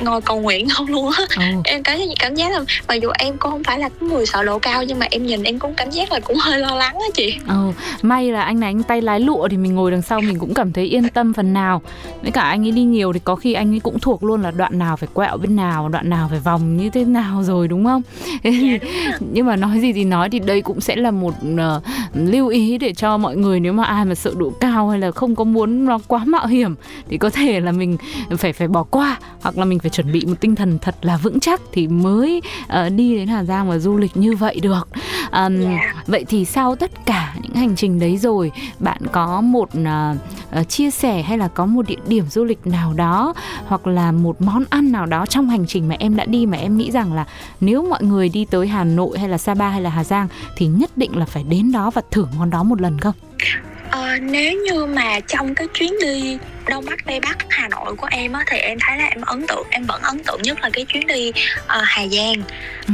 ngồi cầu nguyện không luôn á Ừ. em cảm cảm giác là mặc dù em cũng không phải là người sợ độ cao nhưng mà em nhìn em cũng cảm giác là cũng hơi lo lắng á chị Ừ, may là anh này anh tay lái lụa thì mình ngồi đằng sau mình cũng cảm thấy yên tâm phần nào. Với cả anh ấy đi nhiều thì có khi anh ấy cũng thuộc luôn là đoạn nào phải quẹo bên nào, đoạn nào phải vòng như thế nào rồi đúng không? Thế thì- Nhưng mà nói gì thì nói thì đây cũng sẽ là một ờ, lưu ý để cho mọi người nếu mà ai mà sợ độ cao hay là không có muốn nó quá mạo hiểm thì có thể là mình phải phải bỏ qua hoặc là mình phải chuẩn bị một tinh thần thật là vững chắc thì mới ờ, đi đến Hà Giang và du lịch như vậy được. Ờm, Dạ. Vậy thì sau tất cả những hành trình đấy rồi, bạn có một à, chia sẻ hay là có một địa điểm du lịch nào đó hoặc là một món ăn nào đó trong hành trình mà em đã đi mà em nghĩ rằng là nếu mọi người đi tới Hà Nội hay là Sapa hay là Hà Giang thì nhất định là phải đến đó và thử món đó một lần không? Ờ, nếu như mà trong cái chuyến đi đông bắc tây bắc hà nội của em á thì em thấy là em ấn tượng em vẫn ấn tượng nhất là cái chuyến đi uh, hà giang.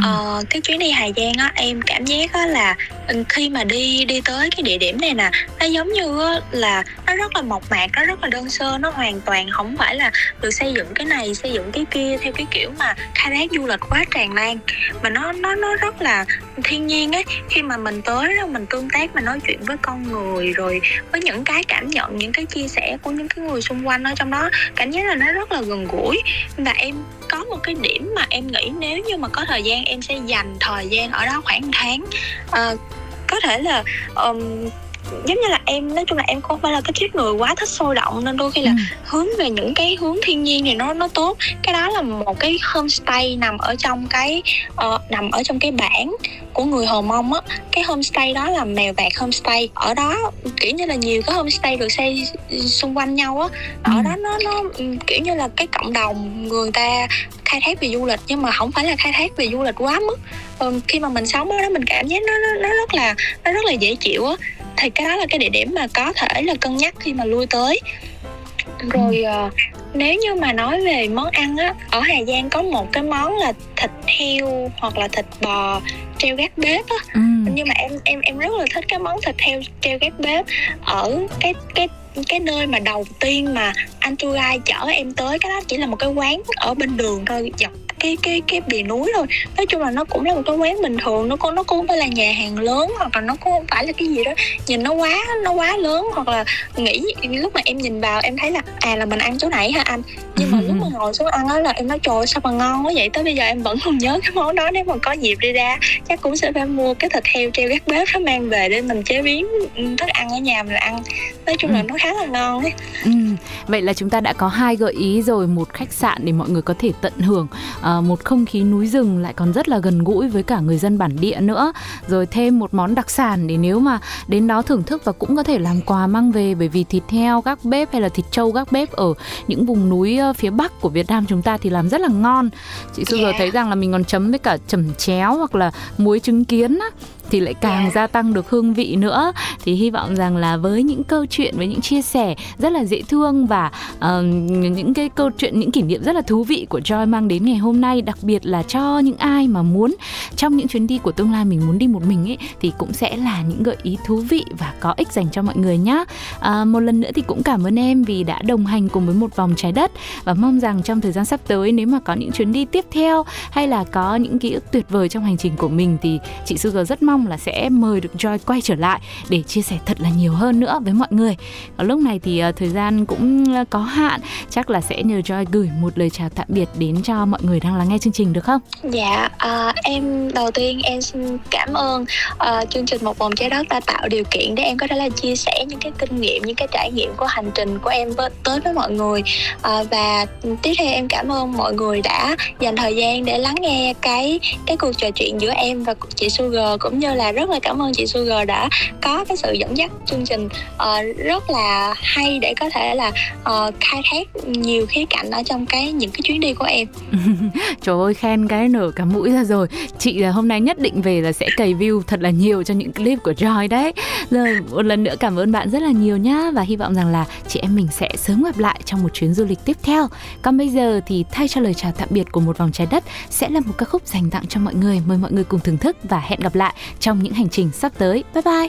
Ờ, cái chuyến đi Hà Giang á em cảm giác á là ừ, khi mà đi đi tới cái địa điểm này nè nó giống như á, là nó rất là mộc mạc nó rất là đơn sơ nó hoàn toàn không phải là được xây dựng cái này xây dựng cái kia theo cái kiểu mà khai thác du lịch quá tràn lan mà nó nó nó rất là thiên nhiên ấy khi mà mình tới đó mình tương tác mình nói chuyện với con người rồi với những cái cảm nhận những cái chia sẻ của những cái người xung quanh ở trong đó cảm giác là nó rất là gần gũi. Và em có một cái điểm mà em nghĩ nếu như mà có thời gian em sẽ dành thời gian ở đó khoảng tháng uh, có thể là um, giống như là em nói chung là em không phải là cái tiếp người quá thích sôi động nên đôi khi là Ừ. hướng về những cái hướng thiên nhiên thì nó nó tốt. Cái đó là một cái homestay nằm ở trong cái ờ, nằm ở trong cái bản của người Hờ Mông á. Cái homestay đó là mèo vạc homestay. Ở đó kiểu như là nhiều cái homestay được xây xung quanh nhau á. Ở Ừ. đó nó nó ừm, kiểu như là cái cộng đồng người ta khai thác về du lịch nhưng mà không phải là khai thác về du lịch quá mức. Ờ, khi mà mình sống ở đó mình cảm giác nó nó, nó rất là nó rất là dễ chịu á thì cái đó là cái địa điểm mà có thể là cân nhắc khi mà lui tới. Rồi ờ, nếu như mà nói về món ăn á ở Hà Giang có một cái món là thịt heo hoặc là thịt bò treo gác bếp á. Ừ. nhưng mà em em em rất là thích cái món thịt heo treo gác bếp ở cái cái cái nơi mà đầu tiên mà anh guide chở em tới. Cái đó chỉ là một cái quán ở bên đường thôi dọc cái cái cái bìa núi thôi. Nói chung là nó cũng là một cái quán bình thường nó cũng nó cũng không phải là nhà hàng lớn hoặc là nó cũng không phải là cái gì đó. Nhìn nó quá nó quá lớn hoặc là nghĩ lúc mà em nhìn vào em thấy là à là mình ăn chỗ này hả anh? Nhưng mà lúc mà ngồi xuống ăn á là em nói trời sao mà ngon quá vậy? Tới bây giờ em vẫn còn nhớ cái món đó. Nếu mà có dịp đi ra chắc cũng sẽ phải mua cái thịt heo treo gác bếp đó mang về để mình chế biến ừ, thức ăn ở nhà mình ăn. Nói chung là Ừ. nó khá là ngon ấy. Ừ, vậy là chúng ta đã có hai gợi ý rồi một khách sạn để mọi người có thể tận hưởng à, một không khí núi rừng lại còn rất là gần gũi với cả người dân bản địa nữa. Rồi thêm một món đặc sản để nếu mà đến đó thưởng thức và cũng có thể làm quà mang về bởi vì thịt heo gác bếp hay là thịt trâu gác bếp ở những vùng núi ờ, phía bắc của Việt Nam chúng ta thì làm rất là ngon. Chị Su giờ Yeah. thấy rằng là mình còn chấm với cả chẩm chéo hoặc là muối trứng kiến á thì lại càng Yeah. gia tăng được hương vị nữa thì hy vọng rằng là với những câu chuyện với những chia sẻ rất là dễ thương và ờ, những cái câu chuyện những kỷ niệm rất là thú vị của Joy mang đến ngày hôm nay đặc biệt là cho những ai mà muốn trong những chuyến đi của tương lai mình muốn đi một mình ấy thì cũng sẽ là những gợi ý thú vị và có ích dành cho mọi người nhé à, một lần nữa thì cũng cảm ơn em vì đã đồng hành cùng với một vòng trái đất và mong rằng trong thời gian sắp tới nếu mà có những chuyến đi tiếp theo hay là có những ký ức tuyệt vời trong hành trình của mình thì chị Sugar rất mong là sẽ mời được Joy quay trở lại để chia sẻ thật là nhiều hơn nữa với mọi người. Ở lúc này thì ờ, thời gian cũng ờ, có hạn, chắc là sẽ nhờ Joy gửi một lời chào tạm biệt đến cho mọi người đang lắng nghe chương trình được không? Dạ, uh, em đầu tiên em xin cảm ơn uh, chương trình Một Vòng Trái Đất đã tạo điều kiện để em có thể là chia sẻ những cái kinh nghiệm, những cái trải nghiệm của hành trình của em với, tới với mọi người uh, và tiếp theo em cảm ơn mọi người đã dành thời gian để lắng nghe cái cái cuộc trò chuyện giữa em và chị Sugar cũng như là rất là cảm ơn chị Sugar đã có cái sự dẫn dắt chương trình. Uh, rất là hay để có thể là uh, khai thác nhiều khía cạnh ở trong cái những cái chuyến đi của em. Trời ơi khen cái nở cả mũi ra rồi. Chị là hôm nay nhất định về là sẽ cày view thật là nhiều cho những clip của Joy đấy. Rồi một lần nữa cảm ơn bạn rất là nhiều nhá. Và hy vọng rằng là chị em mình sẽ sớm gặp lại trong một chuyến du lịch tiếp theo. Còn bây giờ thì thay cho lời chào tạm biệt của một vòng trái đất Sẽ là một ca khúc dành tặng cho mọi người. Mời mọi người cùng thưởng thức và hẹn gặp lại trong những hành trình sắp tới. Bye bye!